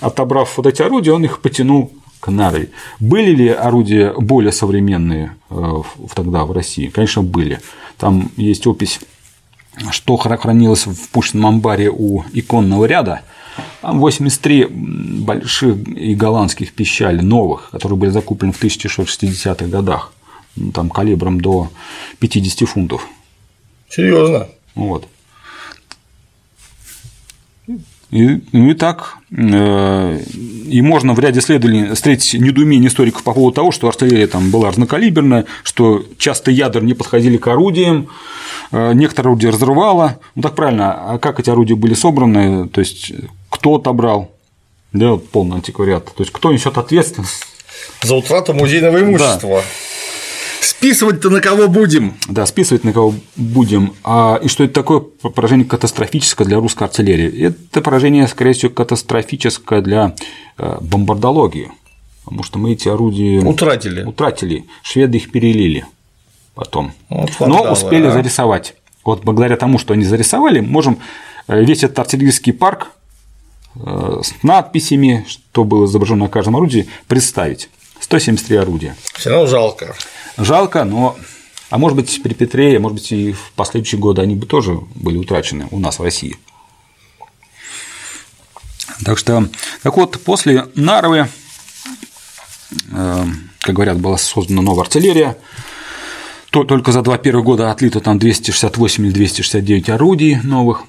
Отобрав вот эти орудия, он их потянул к Нарве. Были ли орудия более современные э, тогда в России? Конечно, были. Там есть опись что хранилось в пушечном амбаре у иконного ряда, там 83 больших и голландских пищали новых, которые были закуплены в 1660-х годах, ну, там калибром до 50 фунтов. Серьезно. Вот. И, ну и так, э, и можно в ряде исследований встретить недоумение историков по поводу того, что артиллерия там была разнокалиберная, что часто ядра не подходили к орудиям, э, некоторые орудия разрывало. Ну так правильно, а как эти орудия были собраны, то есть кто отобрал? Да, полный антиквариат. То есть кто несет ответственность? За утрату музейного имущества. Да. Списывать-то на кого будем? Да, списывать на кого будем. А, и что это такое поражение катастрофическое для русской артиллерии? Это поражение, скорее всего, катастрофическое для э, бомбардологии. Потому что мы эти орудия утратили. Утратили. Шведы их перелили потом. Вот Но успели а. зарисовать. Вот благодаря тому, что они зарисовали, можем э, весь этот артиллерийский парк э, с надписями, что было изображено на каждом орудии, представить. 173 орудия. Все равно жалко. Жалко, но а может быть, при Петре, может быть, и в последующие годы они бы тоже были утрачены у нас в России. Так что, так вот, после Нарвы, э, как говорят, была создана новая артиллерия, то только за два первых года отлито там 268 или 269 орудий новых,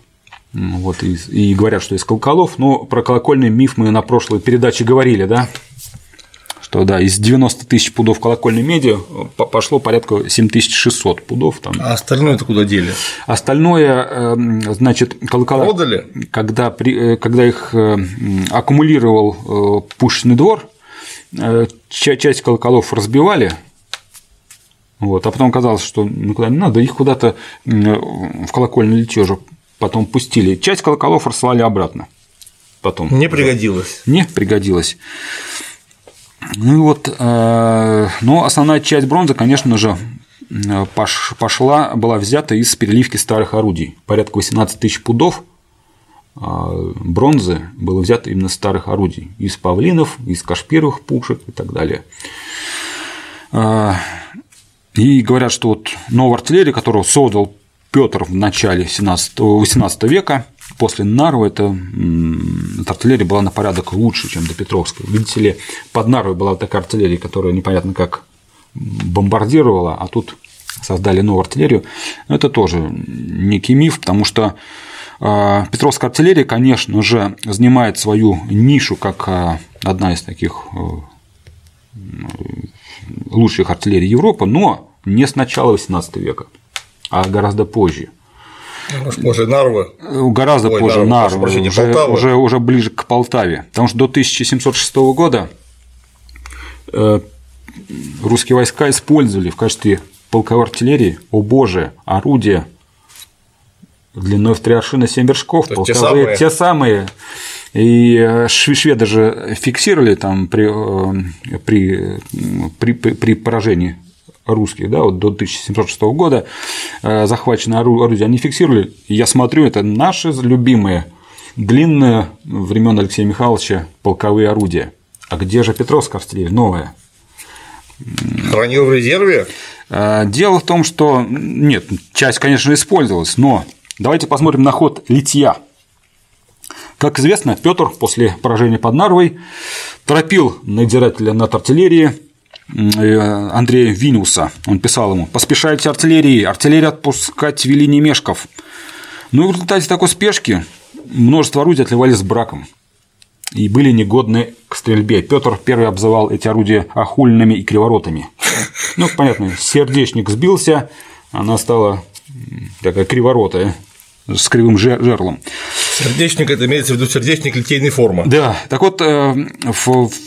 вот, и, и говорят, что из колоколов, но про колокольный миф мы на прошлой передаче говорили, да, что да, из 90 тысяч пудов колокольной меди пошло порядка 7600 пудов. Там. А остальное это куда дели? Остальное, эм, значит, колокола, Продали? Когда, при, э, когда их э, аккумулировал э, пушечный двор, часть колоколов разбивали, вот, а потом казалось, что никуда не надо, их куда-то в колокольную литежу потом пустили. Часть колоколов рассылали обратно. Потом. Не пригодилось. Не пригодилось. Ну вот, э, но основная часть бронзы, конечно же, пошла, была взята из переливки старых орудий. Порядка 18 тысяч пудов э, бронзы было взято именно из старых орудий. Из павлинов, из кашпировых пушек и так далее. Э, и говорят, что вот новая артиллерия, которую создал Петр в начале 17, 18 века, после Нарвы эта, эта артиллерия была на порядок лучше, чем до Петровской. Видите ли, под Нарвой была такая артиллерия, которая непонятно как бомбардировала, а тут создали новую артиллерию. Это тоже некий миф, потому что а, Петровская артиллерия, конечно же, занимает свою нишу как а, одна из таких э, лучших артиллерий Европы, но не с начала XVIII века, а гораздо позже – может, позже Нарвы? Гораздо Ой, позже Нарвы, Нарвы уже, уже, уже ближе к Полтаве. Потому что до 1706 года э, русские войска использовали в качестве полковой артиллерии, о боже, орудия длиной в три аршина семь вершков, полковые, те самые. те самые. И э, шведы же фиксировали там при, э, при, при, при поражении русских, да, вот до 1706 года э, захваченные орудия, они фиксировали, я смотрю, это наши любимые длинные времен Алексея Михайловича полковые орудия. А где же Петровская артиллерия, новая? Хранил в резерве? Э, дело в том, что нет, часть, конечно, использовалась, но давайте посмотрим на ход литья. Как известно, Петр после поражения под Нарвой торопил надзирателя над артиллерией Андрея Винуса. Он писал ему «Поспешайте артиллерии, артиллерия отпускать вели не мешков». Ну и в результате такой спешки множество орудий отливались браком и были негодны к стрельбе. Петр первый обзывал эти орудия охульными и криворотами. Ну, понятно, сердечник сбился, она стала такая криворотая, с кривым жерлом. Сердечник – это имеется в виду сердечник литейной формы. Да. Так вот, э,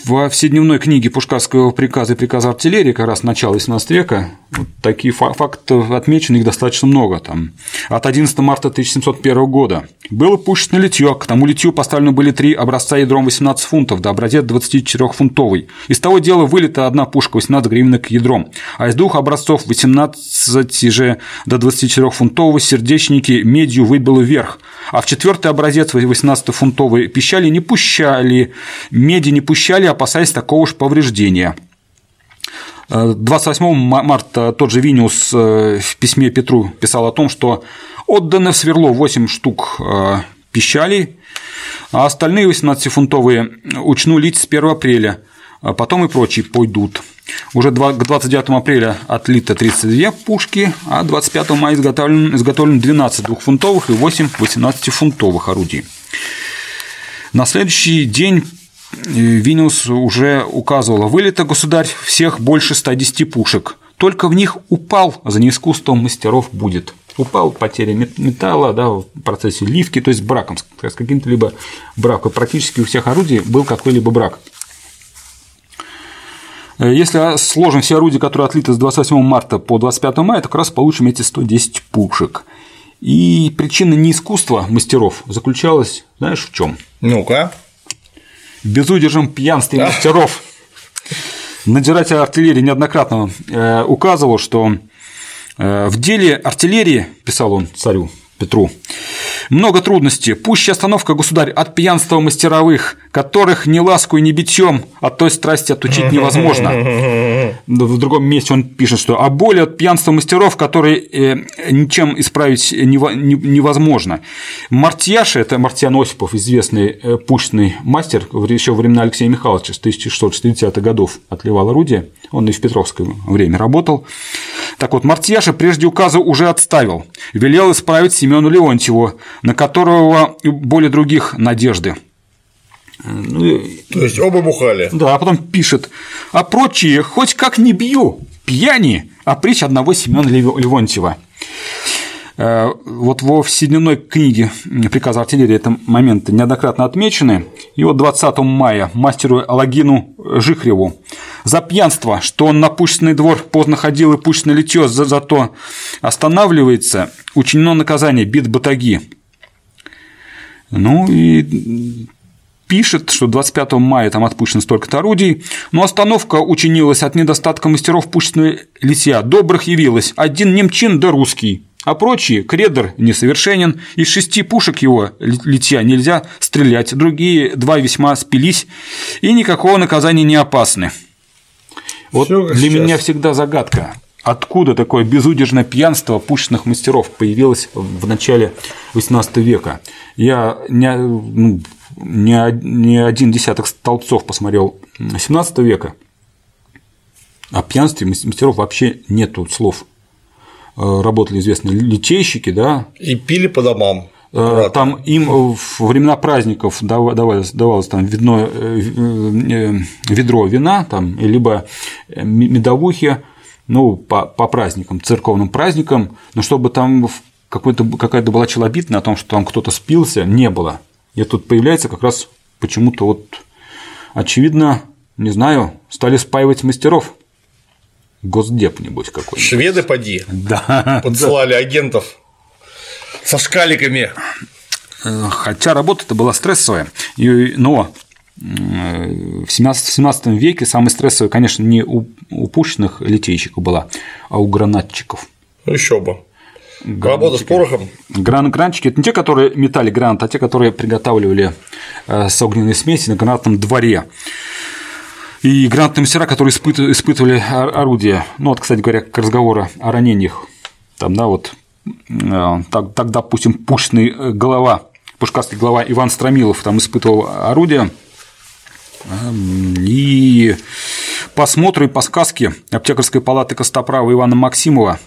во вседневной книге Пушкарского приказа и приказа артиллерии, как раз начала XVIII века, вот такие факты отмечены, их достаточно много. Там. От 11 марта 1701 года было пушечное литье, к тому литью поставлены были три образца ядром 18 фунтов, да образец 24-фунтовый. Из того дела вылета одна пушка 18 гривенок ядром, а из двух образцов 18 же до 24-фунтового сердечники медью выбило вверх, а в четвертый образец 18-фунтовый пищали не пущали, меди не пущали, опасаясь такого же повреждения. 28 марта тот же Виниус в письме Петру писал о том, что отдано в сверло 8 штук пищалей, а остальные 18-фунтовые учну лить с 1 апреля, потом и прочие пойдут. Уже к 29 апреля отлито 32 пушки, а 25 мая изготовлено, изготовлено 12 двухфунтовых и 8 18-фунтовых орудий. На следующий день э, Виниус уже указывал, вылито, государь, всех больше 110 пушек, только в них упал, за неискусством мастеров будет. Упал потеря металла да, в процессе ливки, то есть браком, с каким-то либо браком. Практически у всех орудий был какой-либо брак. Э, если сложим все орудия, которые отлиты с 28 марта по 25 мая, то как раз получим эти 110 пушек. И причина неискусства мастеров заключалась, знаешь, в чем? Ну-ка. В безудержном пьянстве мастеров. Надзиратель артиллерии неоднократно э, указывал, что э, в деле артиллерии, писал он царю Петру, много трудностей. Пусть остановка, государь, от пьянства мастеровых, которых ни ласку и ни битьем от той страсти отучить невозможно. В другом месте он пишет, что а боли от пьянства мастеров, которые э, ничем исправить невозможно. Мартьяша, это Мартьян Осипов, известный э, пушечный мастер, еще во времена Алексея Михайловича с 1660-х годов отливал орудие, он и в Петровское время работал. Так вот, Мартьяша прежде указа уже отставил, велел исправить Семену Леонтьеву, на которого более других надежды. Ну, То есть оба бухали. Да, а потом пишет, а прочие хоть как не бью, пьяни, а притч одного Семена Леонтьева. Э, вот во вседневной книге приказа артиллерии это моменты неоднократно отмечены. И вот 20 мая мастеру Алагину Жихреву за пьянство, что он на пущенный двор поздно ходил и пущенное литье за, зато останавливается, учинено наказание бит батаги. Ну и пишет, что 25 мая там отпущено столько-то орудий, но остановка учинилась от недостатка мастеров пущенного литья. Добрых явилось один немчин да русский а прочие кредер несовершенен, из шести пушек его литья нельзя стрелять, другие два весьма спились, и никакого наказания не опасны. Вот для сейчас. меня всегда загадка, откуда такое безудержное пьянство пушечных мастеров появилось в начале XVIII века. Я не, ну, не, не один десяток столбцов посмотрел XVII века, о пьянстве мастеров вообще нету слов. Э, работали известные литейщики, да. И пили по домам. Э, там им во времена праздников давалось, давалось там видно, э, ведро вина, там, либо медовухи, ну, по, по праздникам, церковным праздникам, но чтобы там какая-то была челобитная о том, что там кто-то спился, не было. И тут появляется как раз почему-то вот, очевидно, не знаю, стали спаивать мастеров. Госдеп, небось, какой-нибудь. Шведы поди. Да. Подсылали агентов со шкаликами. Хотя работа-то была стрессовая, но в 17 веке самой стрессовой, конечно, не у упущенных литейщиков была, а у гранатчиков. Еще бы. Работа с порохом. Гран гранатчики – это не те, которые метали гранат, а те, которые приготавливали э, с огненной смеси на гранатном дворе и гранатные мастера, которые испытывали орудия. Ну, вот, кстати говоря, к разговору о ранениях. Там, да, вот э, так, так допустим, пушный э, голова, пушкастый голова Иван Стромилов там испытывал орудие, и по смотру и по сказке аптекарской палаты Костоправа Ивана Максимова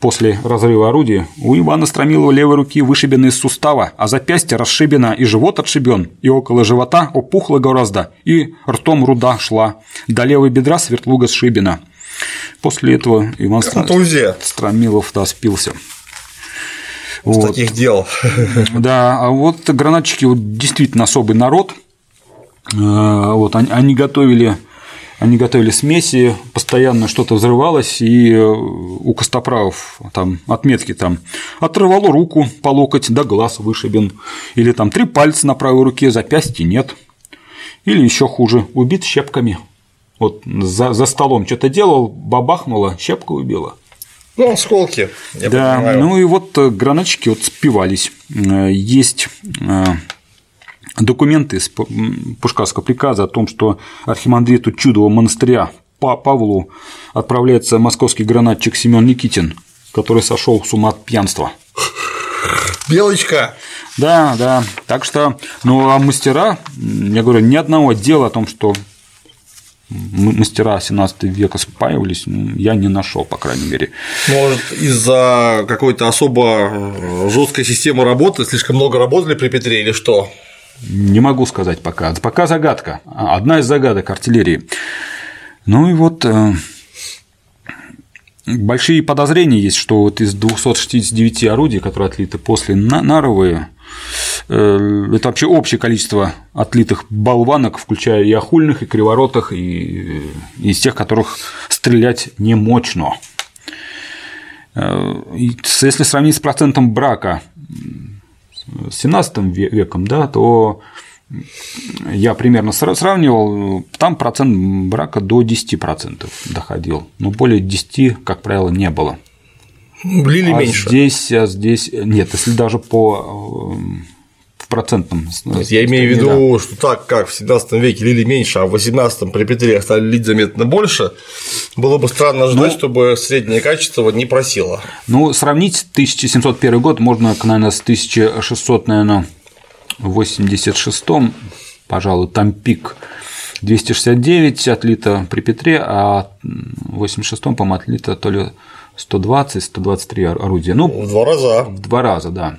После разрыва орудия у Ивана Стромилова левой руки вышибено из сустава, а запястье расшибено, и живот отшибен, и около живота опухло гораздо, и ртом руда шла, до левой бедра свертлуга сшибена. После этого Иван Контузия. Стромилов да, спился. Вот. таких дел. Да, а вот гранатчики вот действительно особый народ. Э, вот они, они готовили они готовили смеси, постоянно что-то взрывалось, и э, у костоправов там отметки там отрывало руку по локоть, да глаз вышибен, или там три пальца на правой руке, запястья нет, или еще хуже, убит щепками. Вот за, за столом что-то делал, бабахнуло, щепка убила. Ну, осколки. Я да, понимаю. ну и вот э, гранатчики вот спивались. Э, есть документы из Пушкарского приказа о том, что архимандриту Чудового монастыря по Павлу отправляется московский гранатчик Семен Никитин, который сошел с ума от пьянства. Белочка! Да, да. Так что, ну а мастера, я говорю, ни одного дела о том, что мастера 17 века спаивались, я не нашел, по крайней мере. Может, из-за какой-то особо э, жесткой системы работы слишком много работали при Петре или что? Не могу сказать пока. Пока загадка. Одна из загадок артиллерии. Ну и вот э, большие подозрения есть, что вот из 269 орудий, которые отлиты после Наровые, э, это вообще общее количество отлитых болванок, включая и охульных, и криворотых, и из тех, которых стрелять не мощно. Э, если сравнить с процентом брака с 17 веком, да, то я примерно сравнивал, там процент брака до 10% доходил, но более 10, как правило, не было. Блили а меньше. Здесь, а здесь нет, если даже по в процентном. Я имею в виду, да. что так как в 17 веке лили меньше, а в 18 при Петре стали лить заметно больше, было бы странно ожидать, ну, чтобы среднее качество не просило. Ну, сравнить 1701 год можно, наверное, с 1600, наверное, в 86-м, пожалуй, там пик 269 отлито при Петре, а в 86-м, по-моему, отлито то ли 120-123 орудия. Ну, в два раза. В два раза, да,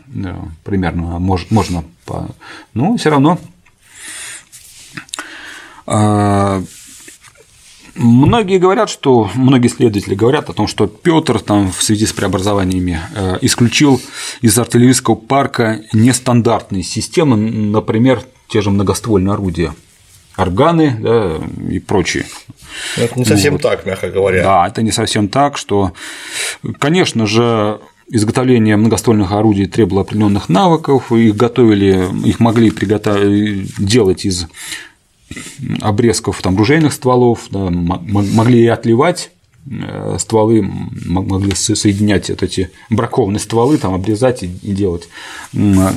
примерно, может, можно, по... но все равно а, Многие говорят, что многие исследователи говорят о том, что Петр там в связи с преобразованиями э, исключил из артиллерийского парка нестандартные системы, например, те же многоствольные орудия, органы да, и прочие. Это не совсем вот. так, мягко говоря. Да, это не совсем так, что, конечно же, изготовление многоствольных орудий требовало определенных навыков, их готовили, их могли приготовить, делать из обрезков там, ружейных стволов, да, могли и отливать э, стволы, могли соединять вот эти бракованные стволы, там, обрезать и делать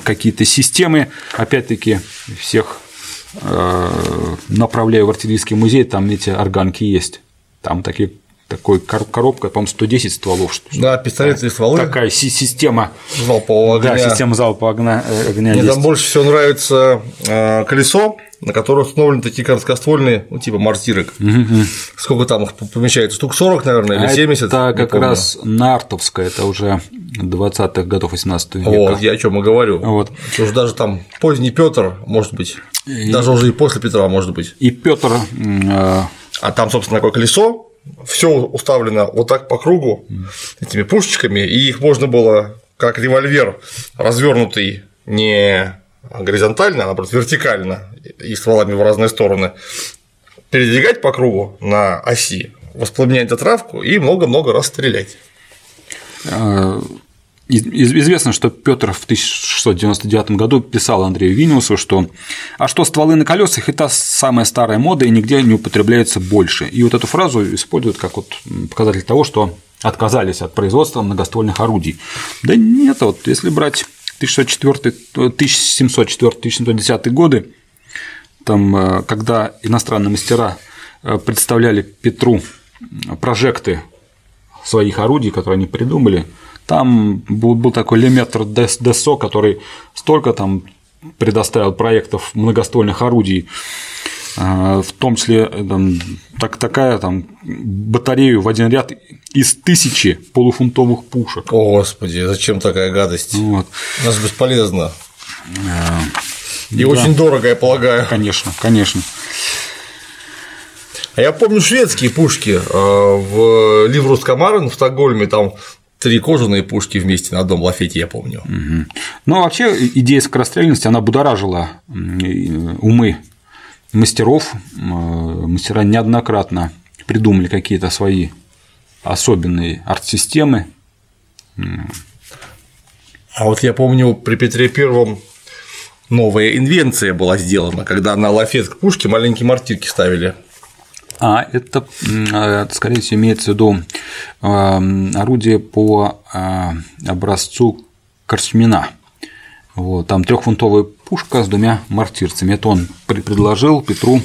какие-то системы. Опять-таки, всех э, направляю в артиллерийский музей, там эти органки есть. Там такие такой коробка, по-моему, 110 стволов. Да, пистолетные стволы. Такая система залпового огня. Да, система залпового огня. Э, огня Мне есть. там больше всего нравится колесо, на которых установлены такие короткоствольные, ну, типа мортирок. Угу. Сколько там их помещается? Штук 40, наверное, или 70? Это как помню. раз Нартовская, это уже 20-х годов 18 века. Вот, я о чем и говорю. Вот. Уже даже там поздний Петр, может быть, и... даже уже и после Петра, может быть. И Петр. Э... А там, собственно, такое колесо, все уставлено вот так по кругу этими пушечками, и их можно было как револьвер развернутый не горизонтально, а наоборот вертикально и стволами в разные стороны, передвигать по кругу на оси, воспламенять отравку и много-много раз стрелять. Известно, что Петр в 1699 году писал Андрею Виниусу, что «А что стволы на колесах – это самая старая мода и нигде не употребляется больше». И вот эту фразу используют как вот показатель того, что отказались от производства многоствольных орудий. Да нет, вот если брать 1704-1710 годы, там, э, когда иностранные мастера э, представляли Петру прожекты своих орудий, которые они придумали, там был, был такой Леметр Десо, который столько там предоставил проектов многоствольных орудий, э, в том числе там, так, такая там батарею в один ряд из тысячи полуфунтовых пушек. О, Господи, зачем такая гадость? Вот. У нас бесполезно. И да. очень дорого, я полагаю. Конечно, конечно. А я помню шведские пушки э, в Ливрус Камарен в Стокгольме, там три кожаные пушки вместе на одном лафете, я помню. Угу. Ну, а вообще идея скорострельности, она будоражила умы мастеров. Мастера неоднократно придумали какие-то свои особенные арт-системы. А вот я помню, при Петре Первом новая инвенция была сделана, когда на лафет к пушке маленькие мортирки ставили. А, это, скорее всего, имеется в виду орудие по а, образцу Корсмина. Вот, там трехфунтовая пушка с двумя мортирцами. Это он предложил Петру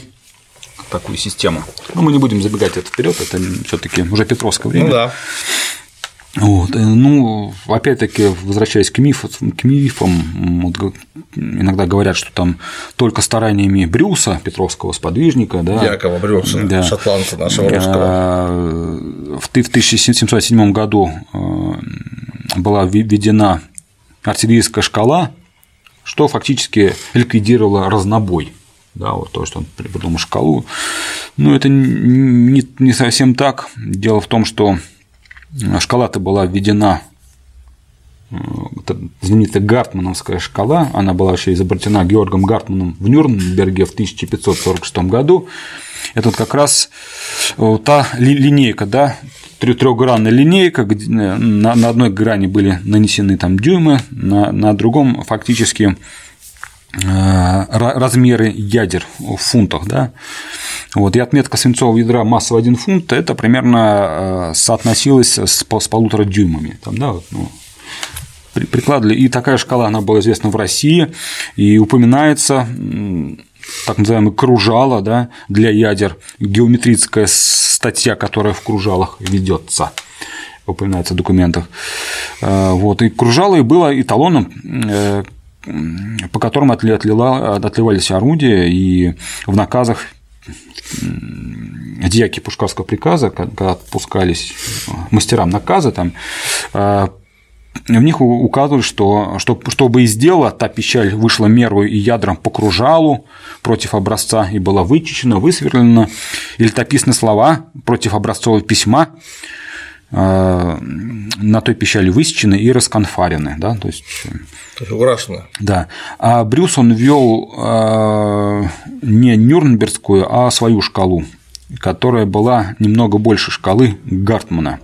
такую систему. Но мы не будем забегать это вперед, это все-таки уже Петровское время. Ну да. Вот. Э, ну, опять-таки, возвращаясь к, мифу, к мифам, вот, иногда говорят, что там только стараниями Брюса, петровского сподвижника, да, Якова Брюса, да, шотландца нашего русского. В 1707 году э, была введена артиллерийская шкала, что фактически ликвидировало разнобой. Да, вот то, что он придумал шкалу. Но это не, не совсем так. Дело в том, что шкала-то была введена э, знаменитая Гартмановская шкала, она была вообще изобретена Георгом Гартманом в Нюрнберге в 1546 году. Это вот как раз э, та линейка, да, трехгранная линейка, где э, на одной грани были нанесены там дюймы, на, на другом фактически размеры ядер в фунтах, да, вот, и отметка свинцового ядра масса в 1 фунт это примерно э, соотносилось с, с полутора дюймами. Там, да, вот, ну, прикладывали. И такая шкала, она была известна в России, и упоминается так называемый кружало да, для ядер, геометрическая статья, которая в кружалах ведется упоминается в документах. Э, вот. И кружало и было эталоном, э, по которым отливались орудия, и в наказах дьяки Пушкарского приказа, когда отпускались мастерам наказа, там, э, в них указывали, что чтобы из дела та печаль вышла меру и ядром по кружалу против образца и была вычищена, высверлена, или летописные слова против образцового письма э, на той печали высечены и расконфарены. Да? То есть то есть украшено. Да. А Брюс он ввел э, не Нюрнбергскую, а свою шкалу, которая была немного больше шкалы Гартмана.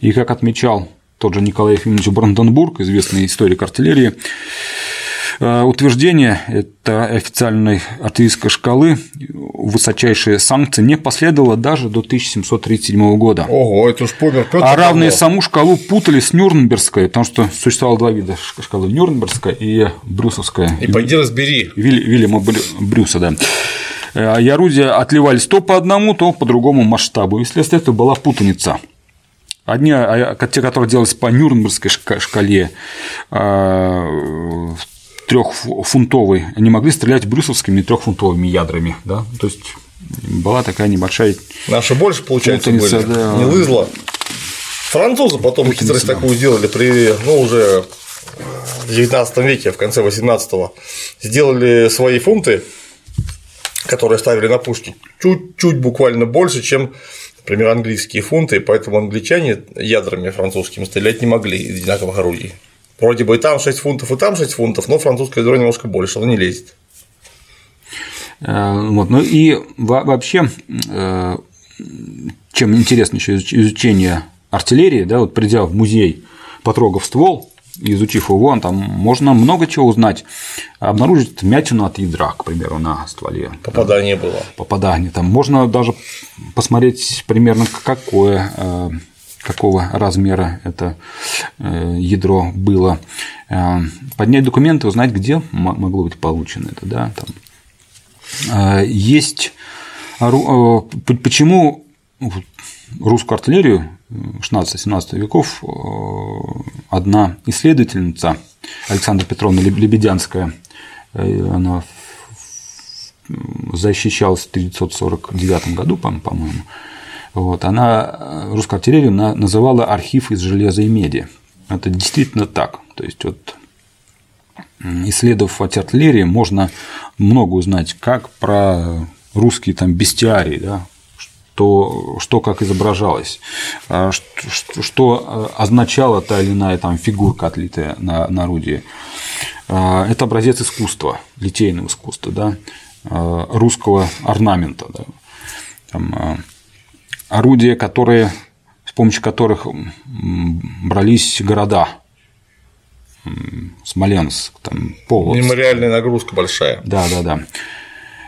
И как отмечал тот же Николай Ефимович Бранденбург, известный историк артиллерии, Э, утверждение этой официальной артиллерийской шкалы высочайшие санкции не последовало даже до 1737 года. Ого, это уж помер Петр. А равные саму шкалу путали с Нюрнбергской, потому что существовало два вида шкалы – Нюрнбергская и Брюсовская. И пойди разбери. Виль, Вильяма Брюса, да. Э, и орудия отливались то по одному, то по другому масштабу. И вследствие этого была путаница. Одни, а, а те, которые делались по Нюрнбергской шкале, трехфунтовый, они могли стрелять брюсовскими трехфунтовыми ядрами, да, то есть была такая небольшая. Наши больше, получается, были, да. не лызла. Французы потом Путаница, хитрость да. такую сделали при, ну, уже в 19 веке, в конце 18-го, сделали свои фунты, которые ставили на пушки, чуть-чуть буквально больше, чем, например, английские фунты, поэтому англичане ядрами французскими стрелять не могли из одинаковых орудий. Вроде бы и там 6 фунтов, и там 6 фунтов, но французское ядро немножко больше, оно не лезет. Э, вот. Ну и вообще, э, чем интересно еще изучение артиллерии, да, вот придя в музей, потрогав ствол, изучив его, там можно много чего узнать, обнаружить мятину от ядра, к примеру, на стволе. Попадание было. Попадание. Там можно даже посмотреть примерно какое э, какого размера это э, ядро было, э, поднять документы, узнать, где могло быть получено это. Да, там. Э, есть почему русскую артиллерию 16-17 веков одна исследовательница Александра Петровна Лебедянская, она защищалась в 1949 году, по-моему, вот, она э, русскую артиллерию называла архив из железа и меди. Это действительно так. То есть, вот, исследовав артиллерии, можно много узнать как про русские там бестиарии, да, что, что как изображалось, а, что, что э, означала та или иная там фигурка, отлитая на, на орудии. А, это образец искусства, литейного искусства, да, а, русского орнамента. Да. Там, орудия, которые, с помощью которых брались города. Смоленск, там, Полоцк. Мемориальная нагрузка большая. Да, да, да.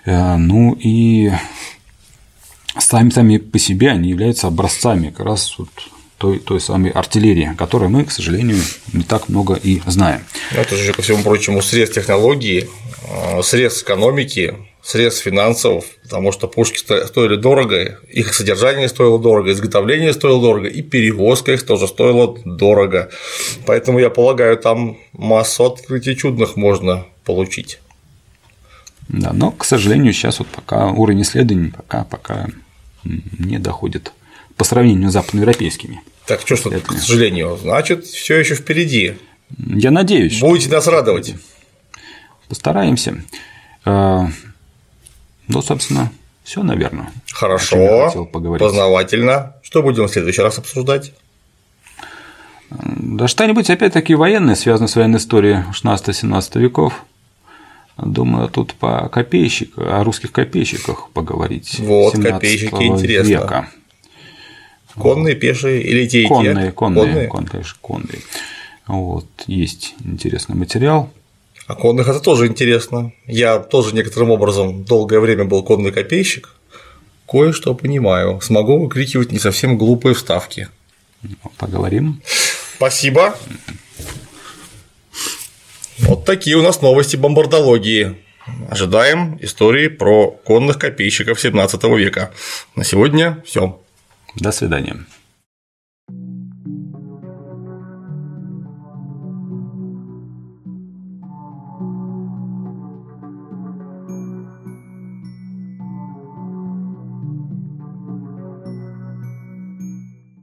Э, ну и сами сами по себе они являются образцами как раз вот той, той самой артиллерии, которой мы, к сожалению, не так много и знаем. Ну, это же, ко всему прочему, средств технологии, э, средств экономики, средств финансов, потому что пушки стоили дорого, их содержание стоило дорого, изготовление стоило дорого, и перевозка их тоже стоила дорого. Поэтому я полагаю, там массу открытий чудных можно получить. Да, но, к сожалению, сейчас вот пока уровень исследований пока, пока не доходит по сравнению с западноевропейскими. Так что, что к сожалению, значит, все еще впереди. Я надеюсь. Будете нас радовать. Постараемся. Ну, собственно, все, наверное. Хорошо. Познавательно. Что будем в следующий раз обсуждать? Да что-нибудь опять-таки военное, связанное с военной историей 16-17 веков. Думаю, тут по копейщикам, о русских копейщиках поговорить. Вот, копейщики интересно. Века. Конные, пешие или те и конные, те? Конные, конные, конные, конечно, конные. Вот, есть интересный материал. А конных это тоже интересно. Я тоже некоторым образом долгое время был конный копейщик. Кое-что понимаю. Смогу выкрикивать не совсем глупые вставки. Поговорим. Спасибо. Вот такие у нас новости бомбардологии. Ожидаем истории про конных копейщиков 17 века. На сегодня все. До свидания.